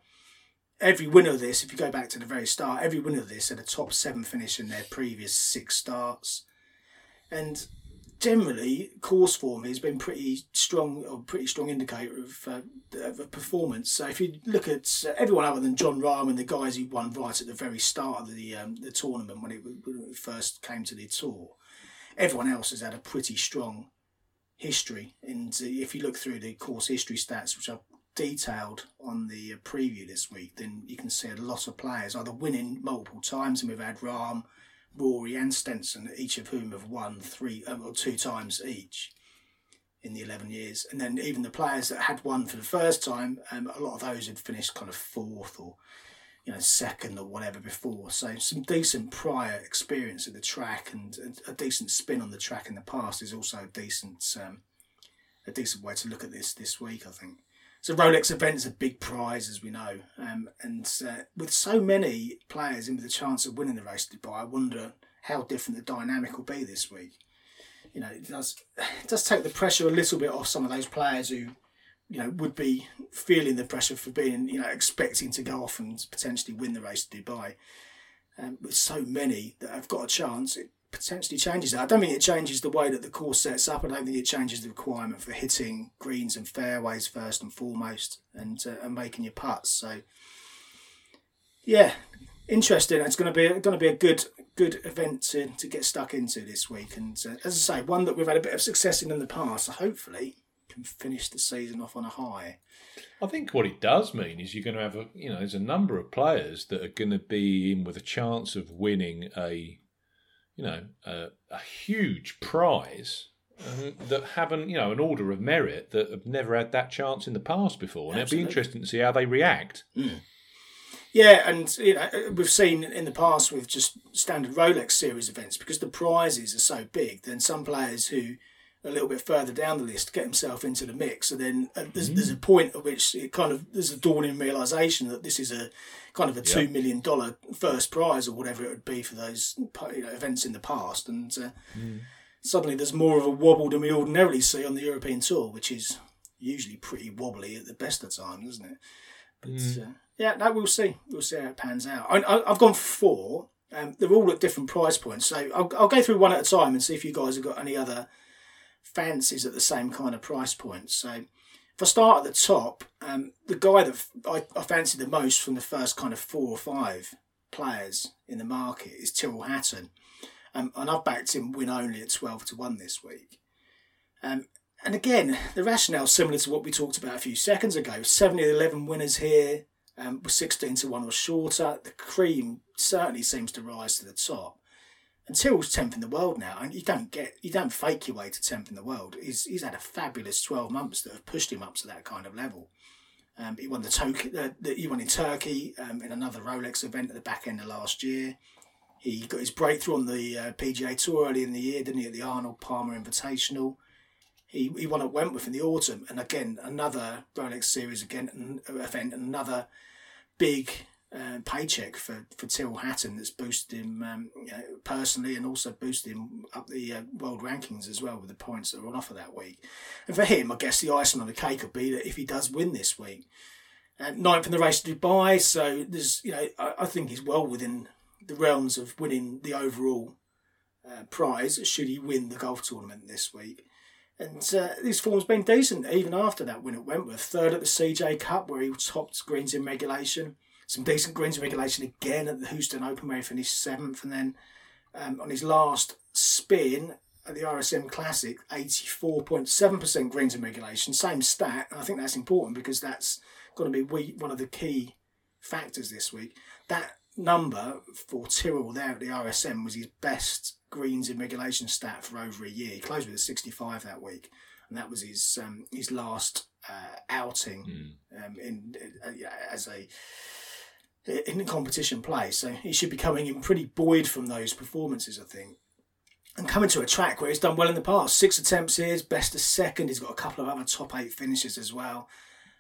Every winner of this, if you go back to the very start, every winner of this had a top seven finish in their previous six starts. And generally course form has been pretty strong or pretty strong indicator of, uh, of performance. So if you look at uh, everyone other than Jon Rahm and the guys who won right at the very start of the um, the tournament when it, when it, first came to the tour, everyone else has had a pretty strong history. And uh, if you look through the course history stats, which I've detailed on the uh, preview this week, then you can see a lot of players either winning multiple times, and we've had Rahm, Rory, and Stenson, each of whom have won three um, or two times each in the 11 years. And then even the players that had won for the first time, um, a lot of those had finished kind of fourth or you know second or whatever before. So some decent prior experience at the track and a, decent spin on the track in the past is also a decent um, a decent way to look at this this week. I think. So Rolex event's a big prize, as we know, um, and uh, with so many players in with a chance of winning the race to Dubai, I wonder how different the dynamic will be this week. You know, it does it does take the pressure a little bit off some of those players who, you know, would be feeling the pressure for being, you know, expecting to go off and potentially win the race to Dubai. Um, with so many that have got a chance, it potentially changes that. I don't think it changes the way that the course sets up. I don't think it changes the requirement for hitting greens and fairways first and foremost, and uh, and making your putts. So, yeah, interesting. It's going to be going to be a good good event to, to get stuck into this week. And uh, as I say, one that we've had a bit of success in in the past. So hopefully, can finish the season off on a high. I think what it does mean is you're going to have a you know there's a number of players that are going to be in with a chance of winning a you know a, a huge prize um, that haven't you know an order of merit that have never had that chance in the past before, and Absolutely. it'll be interesting to see how they react. Yeah, and you know we've seen in the past with just standard Rolex series events because the prizes are so big. Then some players who a little bit further down the list get himself into the mix, and then uh, there's, there's a point at which it kind of there's a dawning realization that this is a kind of a two million dollar first prize or whatever it would be for those you know, events in the past, and uh, suddenly there's more of a wobble than we ordinarily see on the European tour, which is usually pretty wobbly at the best of times, isn't it? But uh, yeah, no, we'll see. We'll see how it pans out. I, I, I've gone four. Um, they're all at different price points, so I'll, I'll go through one at a time and see if you guys have got any other fancies at the same kind of price point. So if I start at the top, um, the guy that I, I fancy the most from the first kind of four or five players in the market is Tyrrell Hatton, um, and I've backed him win only at twelve to one this week. Um, and again, the rationale similar to what we talked about a few seconds ago. Seven of the eleven winners here um, were sixteen to one or shorter. The cream certainly seems to rise to the top. And tenth in the world now, and you don't get you don't fake your way to tenth in the world. He's he's had a fabulous twelve months that have pushed him up to that kind of level. Um, he won the, Tok- the he won in Turkey um, in another Rolex event at the back end of last year. He got his breakthrough on the uh, PGA Tour early in the year, didn't he, at the Arnold Palmer Invitational. He, he won at Wentworth in the autumn, and again another Rolex Series again an event, another big uh, paycheck for for Tyrrell Hatton that's boosted him um, personally and also boosted him up the uh, world rankings as well with the points that were on offer that week. And for him, I guess the icing on the cake would be that if he does win this week, uh, ninth in the race to Dubai, so there's you know I, I think he's well within the realms of winning the overall uh, prize should he win the golf tournament this week. And uh, his form's been decent even after that win at Wentworth. Third at the CJ Cup where he topped greens in regulation. Some decent greens in regulation again at the Houston Open where he finished seventh. And then um, on his last spin at the RSM Classic, 84.7% greens in regulation. Same stat. And I think that's important because that's going to be one of the key factors this week. That number for Tyrrell there at the RSM was his best greens in regulation stat for over a year. He closed with a 65 that week, and that was his um, his last uh, outing um, in uh, as a in the competition play. So he should be coming in pretty buoyed from those performances, I think. And coming to a track where he's done well in the past, six attempts here, best of second. He's got a couple of other top eight finishes as well.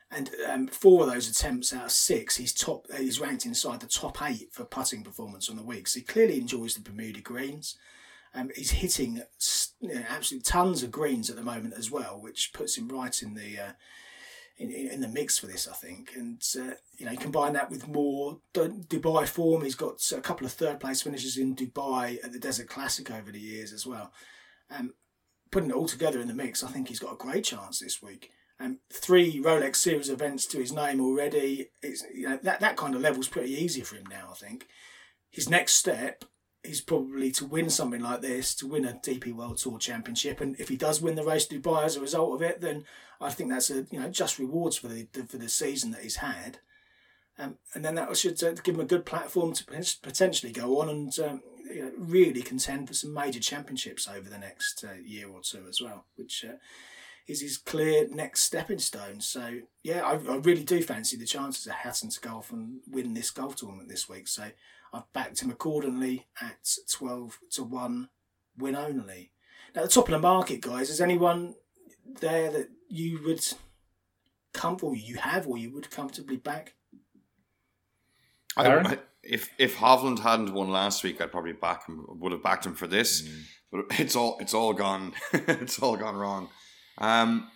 And um, four of those attempts out of six, he's top. Uh, he's ranked inside the top eight for putting performance on the week. So he clearly enjoys the Bermuda greens. Um, he's hitting you know, absolute tons of greens at the moment as well, which puts him right in the uh, in, in the mix for this, I think. And uh, you know, combine that with more Dubai form. He's got a couple of third place finishes in Dubai at the Desert Classic over the years as well. Um, putting it all together in the mix, I think he's got a great chance this week. Um, three Rolex Series events to his name already. It's, you know, that that kind of level's pretty easy for him now. I think his next step he's probably to win something like this, to win a DP World Tour Championship, and if he does win the race Dubai as a result of it, then I think that's a you know just rewards for the, for the season that he's had, um, and then that should uh, give him a good platform to potentially go on and um, you know, really contend for some major championships over the next uh, year or two as well, which. Uh, is his clear next stepping stone. So yeah, I, I really do fancy the chances of Hatton to golf and win this golf tournament this week. So I've backed him accordingly at 12 to 1 win only. Now, the top of the market, guys, is anyone there that you would come or you have or you would comfortably back? I, if if Hovland hadn't won last week, I'd probably back him. Would have backed him for this, mm. but it's all it's all gone. it's all gone wrong. Um,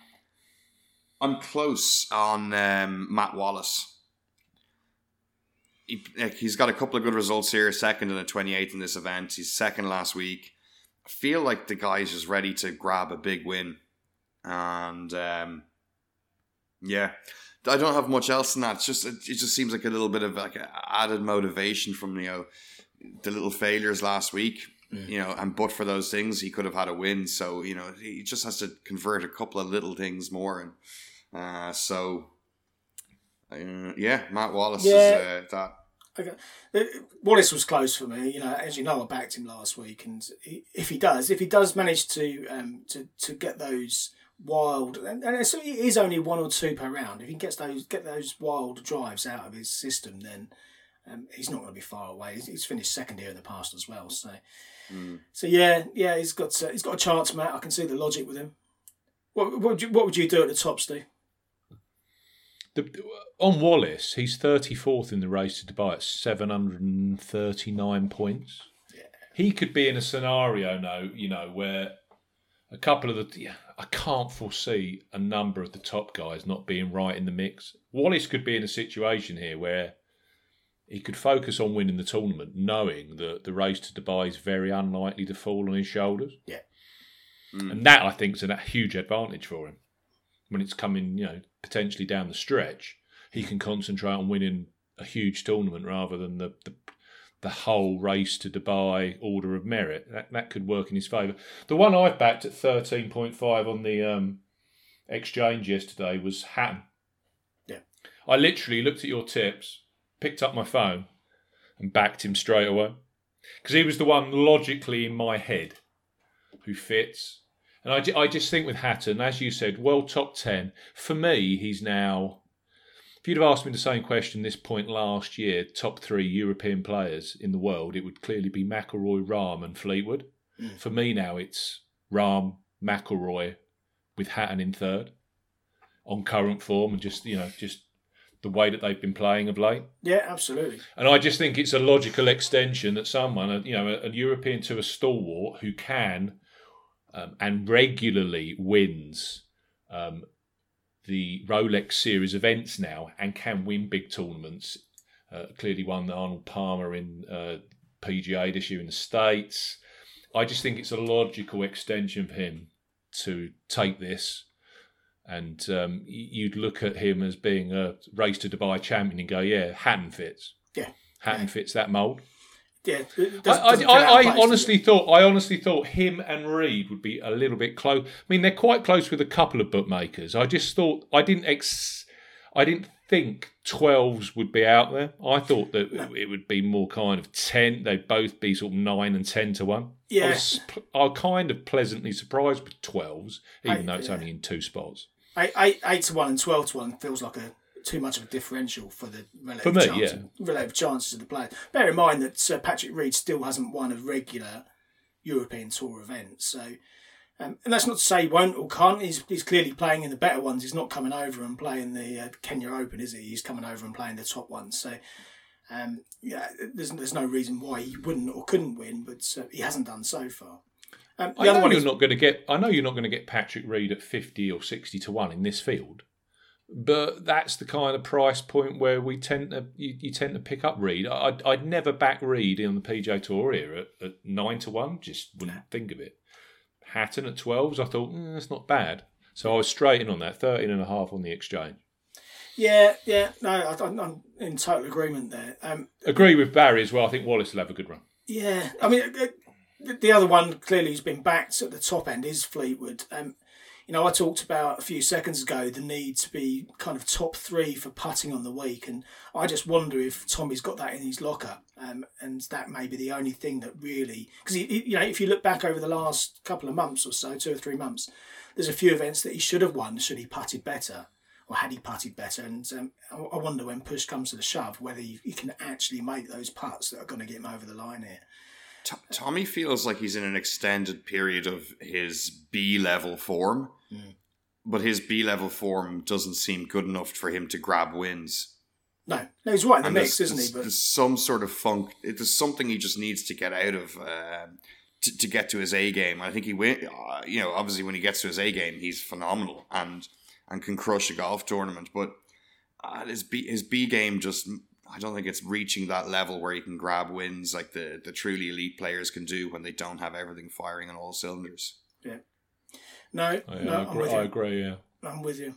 I'm close on um, Matt Wallace he, like, he's got a couple of good results here. Second and a 28th in this event. He's second last week. I feel like the guy's just ready to grab a big win. And um, yeah, I don't have much else than that. It's just it just seems like a little bit of like added motivation from you know the little failures last week. Mm. You know, and but for those things, he could have had a win. So you know, he just has to convert a couple of little things more, and uh, so uh, yeah, Matt Wallace yeah. is uh, that Okay. Wallace was close for me. You know, as you know, I backed him last week, and if he does, if he does manage to um, to to get those wild, and, and it is only one or two per round. If he gets those get those wild drives out of his system, then um, he's not going to be far away. He's, he's, finished second here in the past as well. So, mm. so yeah, yeah, he's got uh, he's got a chance, Matt. I can see the logic with him. What what would you, what would you do at the top, Steve? The, on Wallace, he's 34th in the race to Dubai at 739 points. Yeah. He could be in a scenario now, you know, where a couple of the. Yeah, I can't foresee a number of the top guys not being right in the mix. Wallace could be in a situation here where he could focus on winning the tournament, knowing that the race to Dubai is very unlikely to fall on his shoulders. Yeah. Mm. And that, I think, is a huge advantage for him when it's coming, you know, potentially down the stretch, he can concentrate on winning a huge tournament rather than the, the the whole race to Dubai order of merit. That that could work in his favour. The one I've backed at thirteen point five on the um, exchange yesterday was Hatton. Yeah, I literally looked at your tips, picked up my phone, and backed him straight away because he was the one logically in my head who fits. And I, I just think with Hatton, as you said, world top 10, for me, he's now. If you'd have asked me the same question this point last year, top three European players in the world, it would clearly be McIlroy, Rahm, and Fleetwood. Mm. For me now, it's Rahm, McIlroy, with Hatton in third, on current form, and just you know just the way that they've been playing of late. Yeah, absolutely. And I just think it's a logical extension that someone, you know, a, a European to a stalwart who can um, and regularly wins um, the Rolex Series events now and can win big tournaments. Uh, clearly won the Arnold Palmer in uh, PGA this year in the States. I just think it's a logical extension for him to take this. And um, you'd look at him as being a race to Dubai champion and go, yeah, Hatton fits. Yeah. Hatton yeah. fits that mould. Yeah, I, I, I honestly thought I honestly thought him and Reed would be a little bit close. I mean, they're quite close with a couple of bookmakers. I just thought I didn't ex, I didn't think twelves would be out there. I thought that no. it would be more kind of ten. They'd both be sort of nine and ten to one. Yeah, I was, I was kind of pleasantly surprised with twelves, even though it's yeah. only in two spots. Eight, eight, eight to one and twelve to one feels like a too much of a differential for the relative, for me, chances, yeah. relative chances of the players. Bear in mind that Sir Patrick Reed still hasn't won a regular European Tour event, so um, and that's not to say he won't or can't. He's, he's clearly playing in the better ones. He's not coming over and playing the uh, Kenya Open, is he? He's coming over and playing the top ones. So um, yeah, there's there's no reason why he wouldn't or couldn't win, but uh, he hasn't done so far. Um, I know you're is, not going to get. I know you're not going to get Patrick Reed at fifty or sixty to one in this field but that's the kind of price point where we tend to you, you tend to pick up Reed. I'd, I'd never back Reed on the PGA Tour here at, at nine to one. Just wouldn't think of it. Hatton at twelves, I thought mm, that's not bad. So I was straight in on that, 13 and a half on the exchange. Yeah, yeah. No, I, I'm in total agreement there. Um, Agree with Barry as well. I think Wallace will have a good run. yeah, I mean, uh, uh, the other one clearly who's been backed at the top end is Fleetwood. Um, you know, I talked about a few seconds ago the need to be kind of top three for putting on the week, and I just wonder if Tommy's got that in his locker, um, and that may be the only thing that really, because you know, if you look back over the last couple of months or so, two or three months, there's a few events that he should have won should he putted better, or had he putted better, and um, I wonder when push comes to the shove whether he, he can actually make those putts that are going to get him over the line here. T- Tommy feels like he's in an extended period of his B level form, Mm. but his B level form doesn't seem good enough for him to grab wins. No, no, he's right in the And mix, isn't he? But there's some sort of funk. There's something he just needs to get out of um to, to get to his A game. I think he win. Uh, you know, obviously when he gets to his A game, he's phenomenal and and can crush a golf tournament. But uh, his B his B game just. I don't think it's reaching that level where he can grab wins like the, the truly elite players can do when they don't have everything firing on all cylinders. Yeah. no, I, no, I, I'm agree, with I agree. Yeah. I'm with you.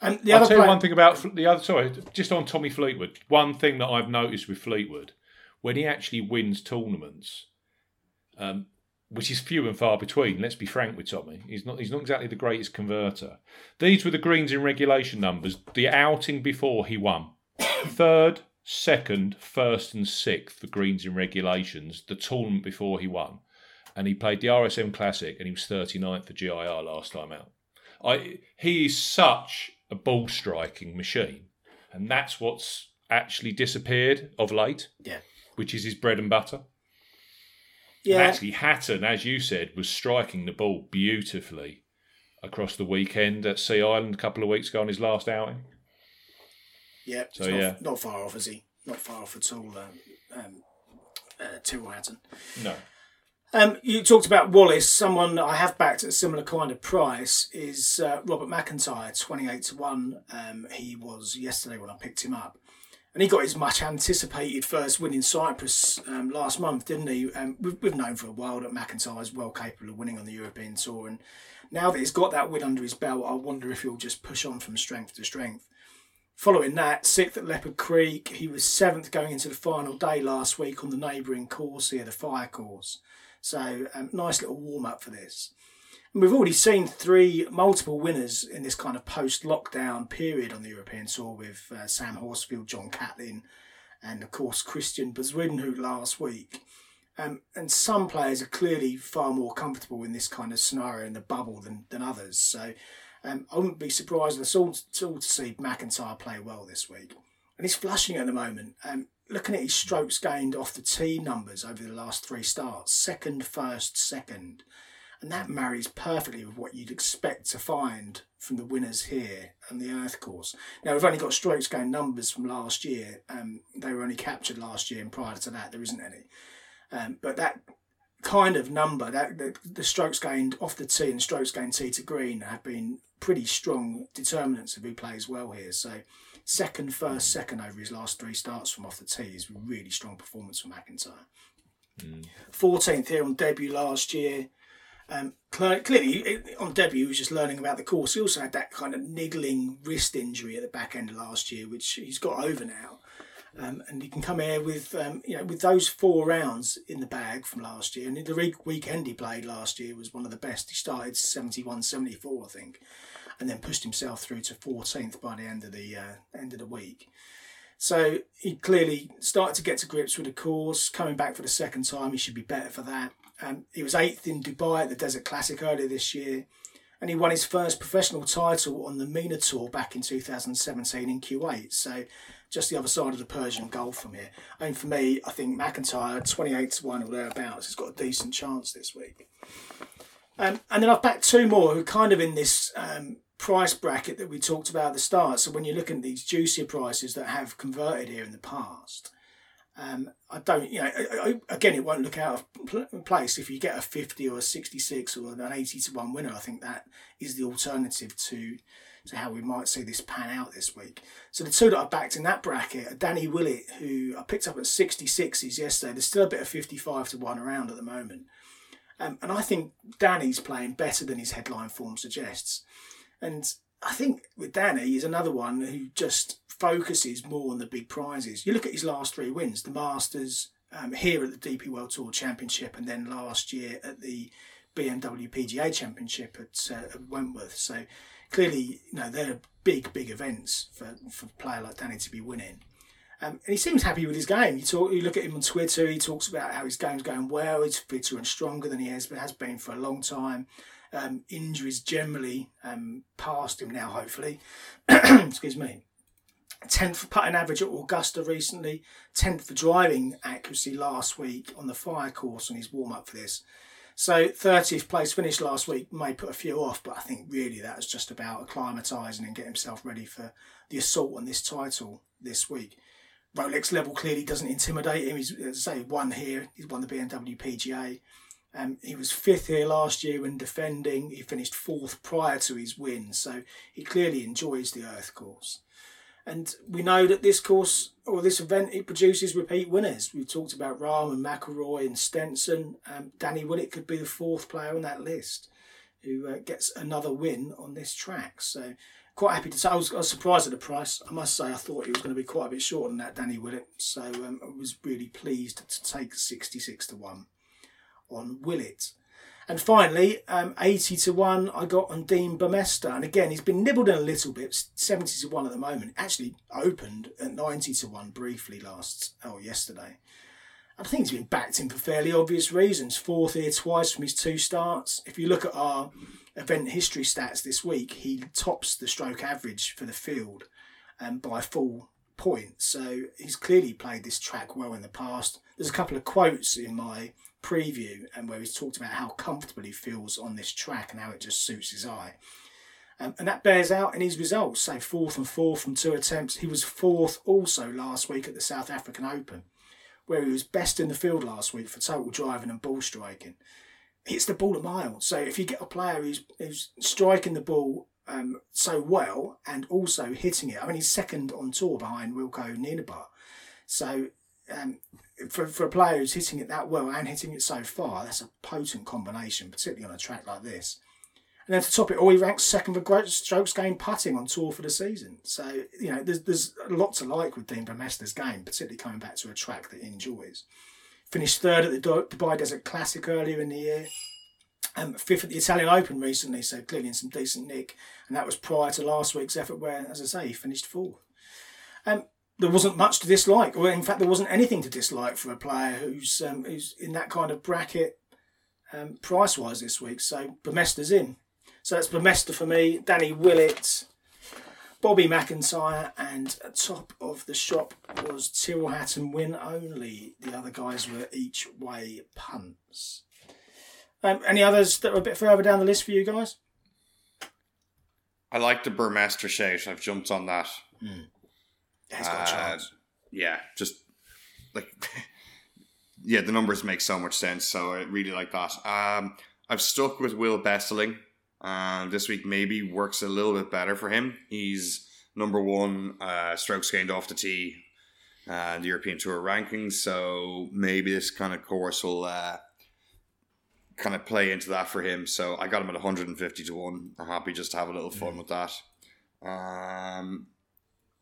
And the I'll other tell you player, one thing about the other. Sorry, just on Tommy Fleetwood. One thing that I've noticed with Fleetwood, when he actually wins tournaments, um, which is few and far between. Let's be frank with Tommy. He's not. He's not exactly the greatest converter. These were the greens in regulation numbers. The outing before he won, third, second, first, and sixth. for greens in regulations. The tournament before he won, and he played the RSM Classic, and he was 39th for GIR last time out. I he is such a ball striking machine, and that's what's actually disappeared of late, yeah, which is his bread and butter. And yeah, actually, Hatton, as you said, was striking the ball beautifully across the weekend at Sea Island a couple of weeks ago on his last outing. Yeah. So, not, yeah. not far off, is he? Not far off at all. Um, um, uh, Tyrrell Hatton. No, Um, you talked about Wallace. Someone I have backed at a similar kind of price is uh, Robert McIntyre, twenty-eight to one. Um, he was yesterday when I picked him up, and he got his much anticipated first win in Cyprus um, last month, didn't he? Um, we've, we've known for a while that McIntyre is well capable of winning on the European Tour, and now that he's got that win under his belt, I wonder if he'll just push on from strength to strength. Following that, sixth at Leopard Creek, he was seventh going into the final day last week on the neighbouring course here, the Fire Course. So, um, nice little warm up for this. And we've already seen three multiple winners in this kind of post lockdown period on the European Tour with uh, Sam Horsfield, John Catlin, and of course Christiaan Bezuidenhout last week. Um, and some players are clearly far more comfortable in this kind of scenario in the bubble than, than others. So um, I wouldn't be surprised at all, to see McIntyre play well this week. And he's flushing at the moment. Um, looking at his strokes gained off the tee numbers over the last three starts second, first, second. And that marries perfectly with what you'd expect to find from the winners here on the Earth course. Now, we've only got strokes gained numbers from last year. Um, they were only captured last year, and prior to that, there isn't any. Um, but that kind of number, that the, the strokes gained off the tee and strokes gained tee to green, have been pretty strong determinants of who plays well here. So, second, first, second over his last three starts from off the tee is really strong performance for McIntyre. 14th here on debut last year. Um, clearly, on debut, he was just learning about the course. He also had that kind of niggling wrist injury at the back end of last year, which he's got over now. Um, and he can come here with um, you know with those four rounds in the bag from last year. And the weekend he played last year was one of the best. He started 71, 74, I think, and then pushed himself through to 14th by the end of the uh, end of the week. So he clearly started to get to grips with the course. Coming back for the second time, he should be better for that. Um, he was eighth in Dubai at the Desert Classic earlier this year, and he won his first professional title on the MENA Tour back in 2017 in Kuwait. So just the other side of the Persian Gulf from here. And for me, I think McIntyre, 28 to 1 or thereabouts, has got a decent chance this week. Um, and then I've backed two more who are kind of in this um, price bracket that we talked about at the start. So when you look at these juicier prices that have converted here in the past, um, I don't, you know, I, I, again, it won't look out of pl- place if you get a 50 or a 66 or an 80 to 1 winner. I think that is the alternative to to how we might see this pan out this week. So the two that I backed in that bracket are Danny Willett, who I picked up at 66s yesterday. There's still a bit of 55 to 1 around at the moment. Um, and I think Danny's playing better than his headline form suggests. And I think with Danny, he's another one who just focuses more on the big prizes. You look at his last three wins: the Masters, um, here at the DP World Tour Championship, and then last year at the BMW PGA Championship at, uh, at Wentworth. So clearly, you know, they're big, big events for, for a player like Danny to be winning. Um, and he seems happy with his game. You talk, you look at him on Twitter. He talks about how his game's going well. He's fitter and stronger than he has, has been for a long time. Um, injuries generally um, past him now, hopefully. Excuse me. 10th for putting average at Augusta recently, 10th for driving accuracy last week on the fire course on his warm up for this. So 30th place finish last week may put a few off, but I think really that was just about acclimatising and getting himself ready for the assault on this title this week. Rolex level clearly doesn't intimidate him. He's, as I say, won here. He's won the BMW PGA. Um, he was fifth here last year when defending. He finished fourth prior to his win, so he clearly enjoys the Earth course. And we know that this course or this event it produces repeat winners. We've talked about Rahm and McIlroy and Stenson. Um, Danny Willett could be the fourth player on that list who uh, gets another win on this track. So quite happy to say I was, I was, surprised at the price. I must say I thought it was going to be quite a bit shorter than that, Danny Willett. So um, I was really pleased to take sixty six to one on Willett. And finally, um, 80 to 1 I got on Dean Burmester. And again, he's been nibbled in a little bit, 70 to 1 at the moment. Actually opened at 90 to 1 briefly last, oh, yesterday. I think he's been backed in for fairly obvious reasons. Fourth here twice from his two starts. If you look at our event history stats this week, he tops the stroke average for the field um, by a full point. So he's clearly played this track well in the past. There's a couple of quotes in my preview and where he's talked about how comfortable he feels on this track and how it just suits his eye. Um, and that bears out in his results. So fourth and fourth from two attempts. He was fourth also last week at the South African Open, where he was best in the field last week for total driving and ball striking. Hits the ball a mile. So if you get a player who's, who's striking the ball um, so well and also hitting it, I mean he's second on tour behind Wilco Nienaber. So um, for, for a player who's hitting it that well and hitting it so far, that's a potent combination, particularly on a track like this. And then to top it all, he ranks second for strokes gained putting on tour for the season. So, you know, there's, there's a lot to like with Dean Burmester's game, particularly coming back to a track that he enjoys. Finished third at the Dubai Desert Classic earlier in the year. Um, fifth at the Italian Open recently, so clearly in some decent nick. And that was prior to last week's effort where, as I say, he finished fourth. Um, there wasn't much to dislike, or in fact, there wasn't anything to dislike for a player who's um, who's in that kind of bracket um, price wise this week. So Burmester's in. So that's Burmester for me. Danny Willett, Bobby McIntyre, and at top of the shop was Tyrrell Hatton win only. The other guys were each way punts. Um, any others that were a bit further down the list for you guys? I like the Burmester shout. I've jumped on that. Mm. He's got a uh. Yeah, just like yeah, the numbers make so much sense. So I really like that. Um, I've stuck with Will Besseling. Uh, this week maybe works a little bit better for him. He's number one uh, strokes gained off the tee uh, the European Tour rankings. So maybe this kind of course will uh, kind of play into that for him. So I got him at 150 to 1. I'm happy just to have a little fun mm. with that. Um,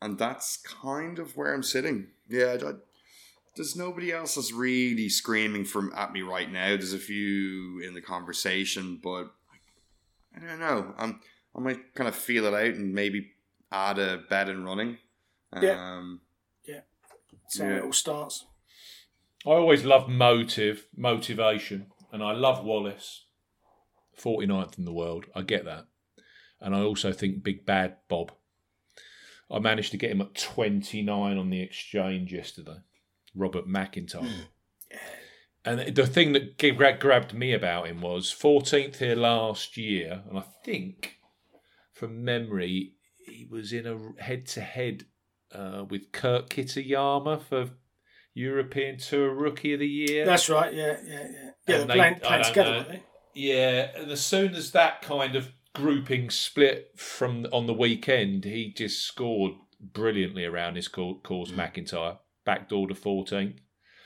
and that's kind of where I'm sitting. Yeah, I, there's nobody else that's really screaming from at me right now. There's a few in the conversation, but I don't know. I'm I might kind of feel it out and maybe add a bet and running. Yeah, um, yeah. So yeah. it all starts. I always love motive, motivation, and I love Wallace. 49th in the world. I get that. And I also think Big Bad Bob I managed to get him at 29 on the exchange yesterday. Robert McIntyre. Hmm. And the thing that grabbed me about him was 14th here last year, and I think from memory he was in a head-to-head uh, with Kurt Kitayama for European Tour Rookie of the Year. That's right. Yeah, yeah, yeah. Yeah, they're playing, playing together, Yeah, and as soon as that kind of grouping split from on the weekend, he just scored brilliantly around his course, mm. McIntyre, backdoor to 14th.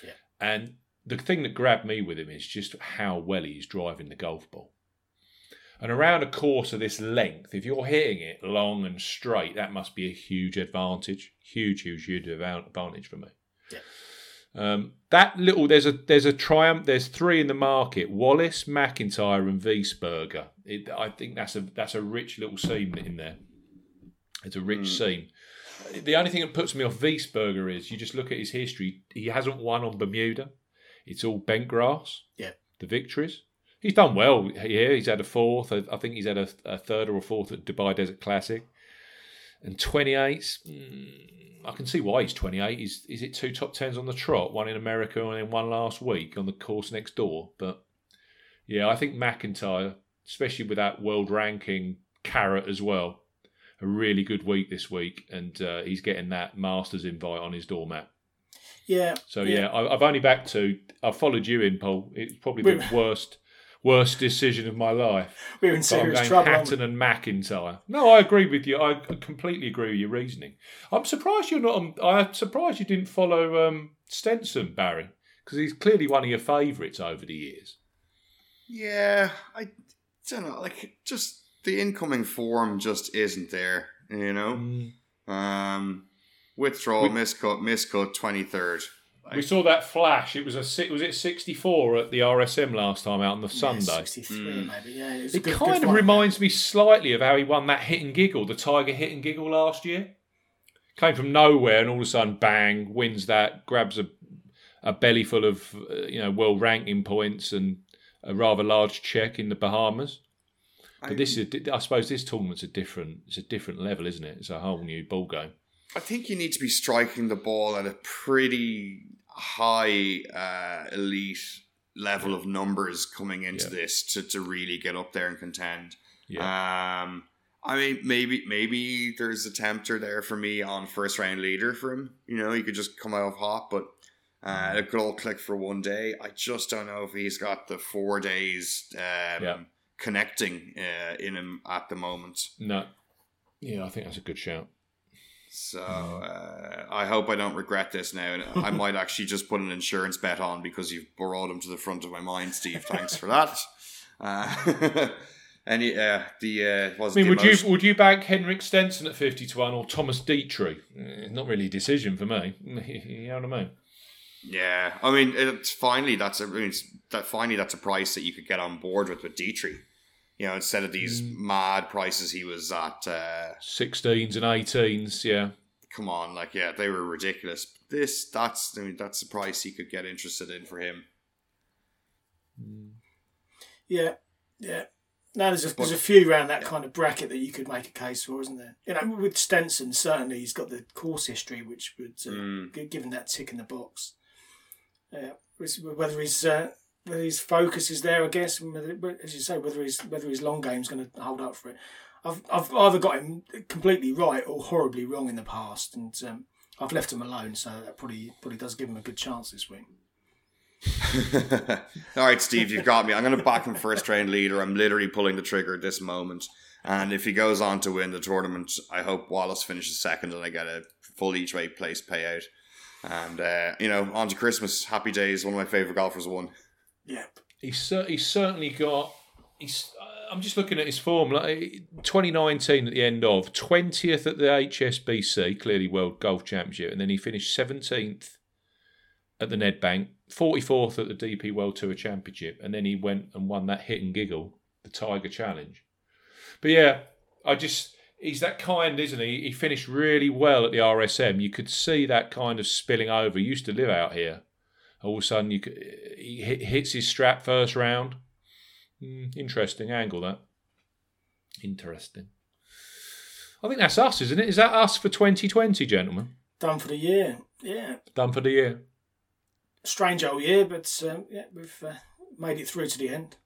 Yeah. And the thing that grabbed me with him is just how well he's driving the golf ball. And around a course of this length, if you're hitting it long and straight, that must be a huge advantage. Huge, huge, huge advantage for me. Um, that little there's a there's a triumph. There's three in the market: Wallace, McIntyre, and Wiesberger. It, I think that's a that's a rich little seam in there. It's a rich seam. The only thing that puts me off Wiesberger is you just look at his history. He hasn't won on Bermuda. It's all bent grass. Yeah. The victories. He's done well here. He's had a fourth. I I think he's had a, a third or a fourth at Dubai Desert Classic. And 28. mm, I can see why he's 28. He's, is it two top tens on the trot? One in America and then one last week on the course next door. But yeah, I think McIntyre, especially with that world ranking carrot as well, a really good week this week. And uh, he's getting that Masters invite on his doormat. Yeah. So yeah, I, I've only back to, I've followed you in, Paul. It's probably the worst. Worst decision of my life. We're in So I'm serious going trouble. aren't we? Hatton and McIntyre. No, I agree with you. I completely agree with your reasoning. I'm surprised you're not. um, I'm surprised you didn't follow um, Stenson, Barry, because he's clearly one of your favourites over the years. Yeah, I don't know. Like, just the incoming form just isn't there. You know, um, withdrawal, We- miscut, miscut, twenty third. We saw that flash. It was a was it 64 at the RSM last time out on the Yeah, Sunday. 63 maybe. Yeah, it, was It good, kind good of fight. reminds me slightly of how he won that hit and giggle, the Tiger hit and giggle last year. Came from nowhere and all of a sudden, bang, wins that, grabs a a belly full of uh, you know world ranking points and a rather large check in the Bahamas. But this is, I suppose, this tournament's a different, it's a different level, isn't it? It's a whole new ball game. I think you need to be striking the ball at a pretty high uh, elite level of numbers coming into Yeah. this to, to really get up there and contend. Yeah, Um, I mean, maybe maybe there's a tempter there for me on first round leader for him. You know, he could just come out of hot, but uh, a good old click for one day. I just don't know if he's got the four days um, Yeah. connecting uh, in him at the moment. no, yeah, I think that's a good shout. So uh, I hope I don't regret this now. And I might actually just put an insurance bet on because you've brought him to the front of my mind, Steve. Thanks for that. Uh, any uh, the uh, was I mean, would you emotion- would you back Henrik Stenson at fifty to one or Thomas Detry? Eh, Not really a decision for me. you know what I mean? Yeah, I mean, it's finally that's a I mean, it's, that finally that's a price that you could get on board with with Detry. You know, instead of these Mm. mad prices he was at. Uh, 16s and 18s, yeah. come on, like yeah, they were ridiculous. This that's I mean, that's the price he could get interested in for him. Yeah, yeah. Now there's a, there's a few around that yeah. kind of bracket that you could make a case for, isn't there? You know, with Stenson, certainly he's got the course history, which would, uh, Mm. gi- given that tick in the box. Yeah, It's- whether he's uh, whether his focus is there, I guess, as you say, whether his whether his long game's going to hold up for it. I've I've either got him completely right or horribly wrong in the past, and um, I've left him alone, so that probably probably does give him a good chance this week. All right, Steve, you've got me. I'm going to back him first round leader. I'm literally pulling the trigger at this moment. And if he goes on to win the tournament, I hope Wallace finishes second and I get a full each way place payout. And, uh, you know, on to Christmas. Happy days. One of my favourite golfers won. Yeah, He's, cer- he's certainly got. He's. I'm just looking at his form. Like eh, 2019 at the end of 20th at the HSBC, clearly World Golf Championship, and then he finished 17th at the Nedbank, 44th at the DP World Tour Championship, and then he went and won that hit and giggle, the Tiger Challenge. But yeah, I just he's that kind, isn't he? He finished really well at the RSM. You could see that kind of spilling over. He used to live out here. All of a sudden, you he hits his strap first round. Hmm, interesting angle that. Interesting. I think that's us, isn't it? Is that us for 2020, gentlemen? done for the year. Yeah, Done for the year. strange old year, but um, yeah, we've uh, made it through to the end.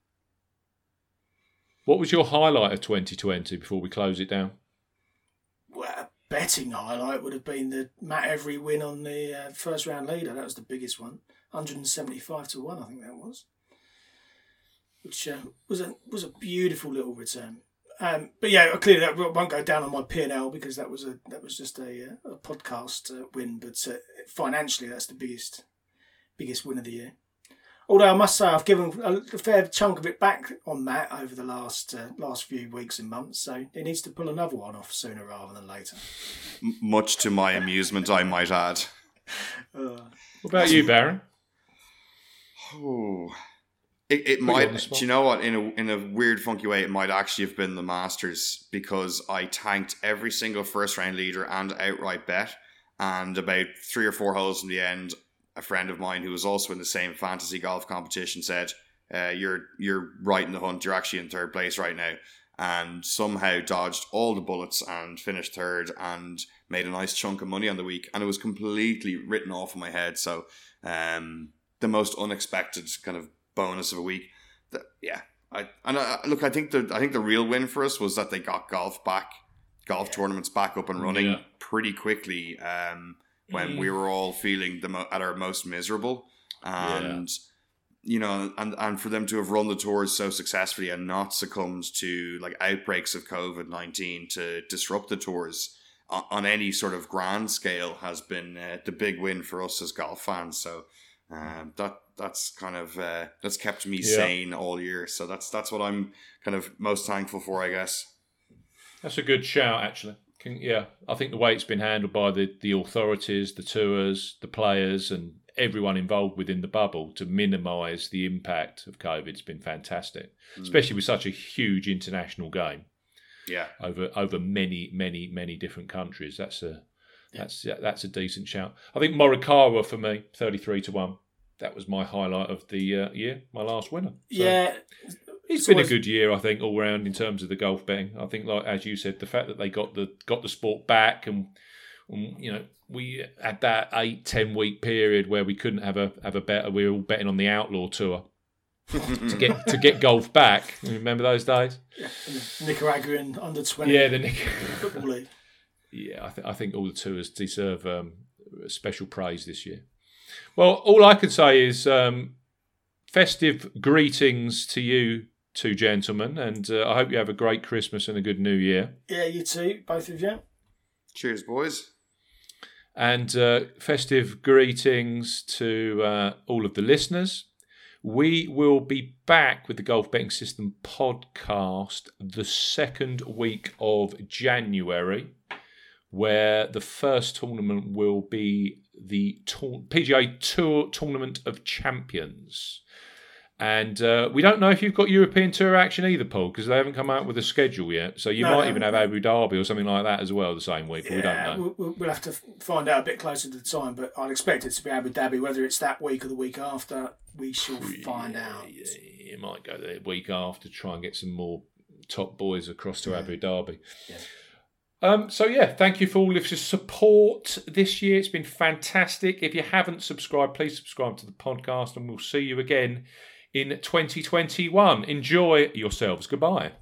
What was your highlight of 2020 before we close it down? Well, a betting highlight would have been the Matt Every win on the uh, first round leader. That was the biggest one, 175 to one, I think that was, which uh, was a was a beautiful little return. Um, but yeah, clearly that won't go down on my P and L because that was a that was just a, uh, a podcast uh, win. But uh, financially, that's the biggest biggest win of the year. Although I must say I've given a fair chunk of it back on that over the last uh, last few weeks and months, so it needs to pull another one off sooner rather than later. M- much to my amusement, I might add. Uh, What about you, Baron? Oh, it, it might. Do you know what? In a in a weird, funky way, it might actually have been the Masters because I tanked every single first round leader and outright bet, and about three or four holes in the end, a friend of mine who was also in the same fantasy golf competition said, uh, "You're you're right in the hunt. You're actually in third place right now." And somehow dodged all the bullets and finished third and made a nice chunk of money on the week. And it was completely written off in my head. So, um, the most unexpected kind of bonus of a week. That, yeah, I and I, look, I think the I think the real win for us was that they got golf back, golf tournaments back up and running Yeah. pretty quickly. Um, when we were all feeling the mo- at our most miserable, and you know, and and for them to have run the tours so successfully and not succumbed to like outbreaks of COVID nineteen to disrupt the tours on, on any sort of grand scale has been uh, the big win for us as golf fans. So um, that that's kind of uh, that's kept me Yeah. sane all year. So that's that's what I'm kind of most thankful for, I guess. That's a good shout, actually. Can, yeah, I think the way it's been handled by the, the authorities, the tours, the players, and everyone involved within the bubble to minimise the impact of COVID has been fantastic, especially with such a huge international game Yeah, over over many, many, many different countries. That's a that's that's a decent shout. I think Morikawa for me, thirty three to one. That was my highlight of the uh, year, my last winner. So- yeah, it's It's been always- a good year, I think, all round in terms of the golf betting. I think, like as you said, the fact that they got the got the sport back, and um, you know, we had that eight ten week period where we couldn't have a have a bet. We were all betting on the outlaw tour to get to get golf back. Remember those days? Nicaraguan under twenty Yeah, the Nick. football league. Yeah, I, th- I think all the tours deserve um, special praise this year. Well, all I can say is um, festive greetings to you two gentlemen, and uh, I hope you have a great Christmas and a good New Year. Yeah, you too, both of you. cheers, boys. And uh, festive greetings to uh, all of the listeners. We will be back with the Golf Betting System podcast the second week of January, where the first tournament will be the tour- PGA Tour Tournament of Champions. And uh, we don't know if you've got European Tour action either, Paul, because they haven't come out with a schedule yet. So you No, might no. even have Abu Dhabi or something like that as well the same week. but we don't Yeah, know. we'll, we'll have to find out a bit closer to the time, but I'd expect it to be Abu Dhabi. Whether it's that week or the week after, we shall find out. Yeah, you might go the week after try and get some more top boys across to Abu Dhabi. Yeah. Um, so yeah, thank you for all of your support this year. It's been fantastic. If you haven't subscribed, please subscribe to the podcast, and we'll see you again in 2021. Enjoy yourselves. Goodbye.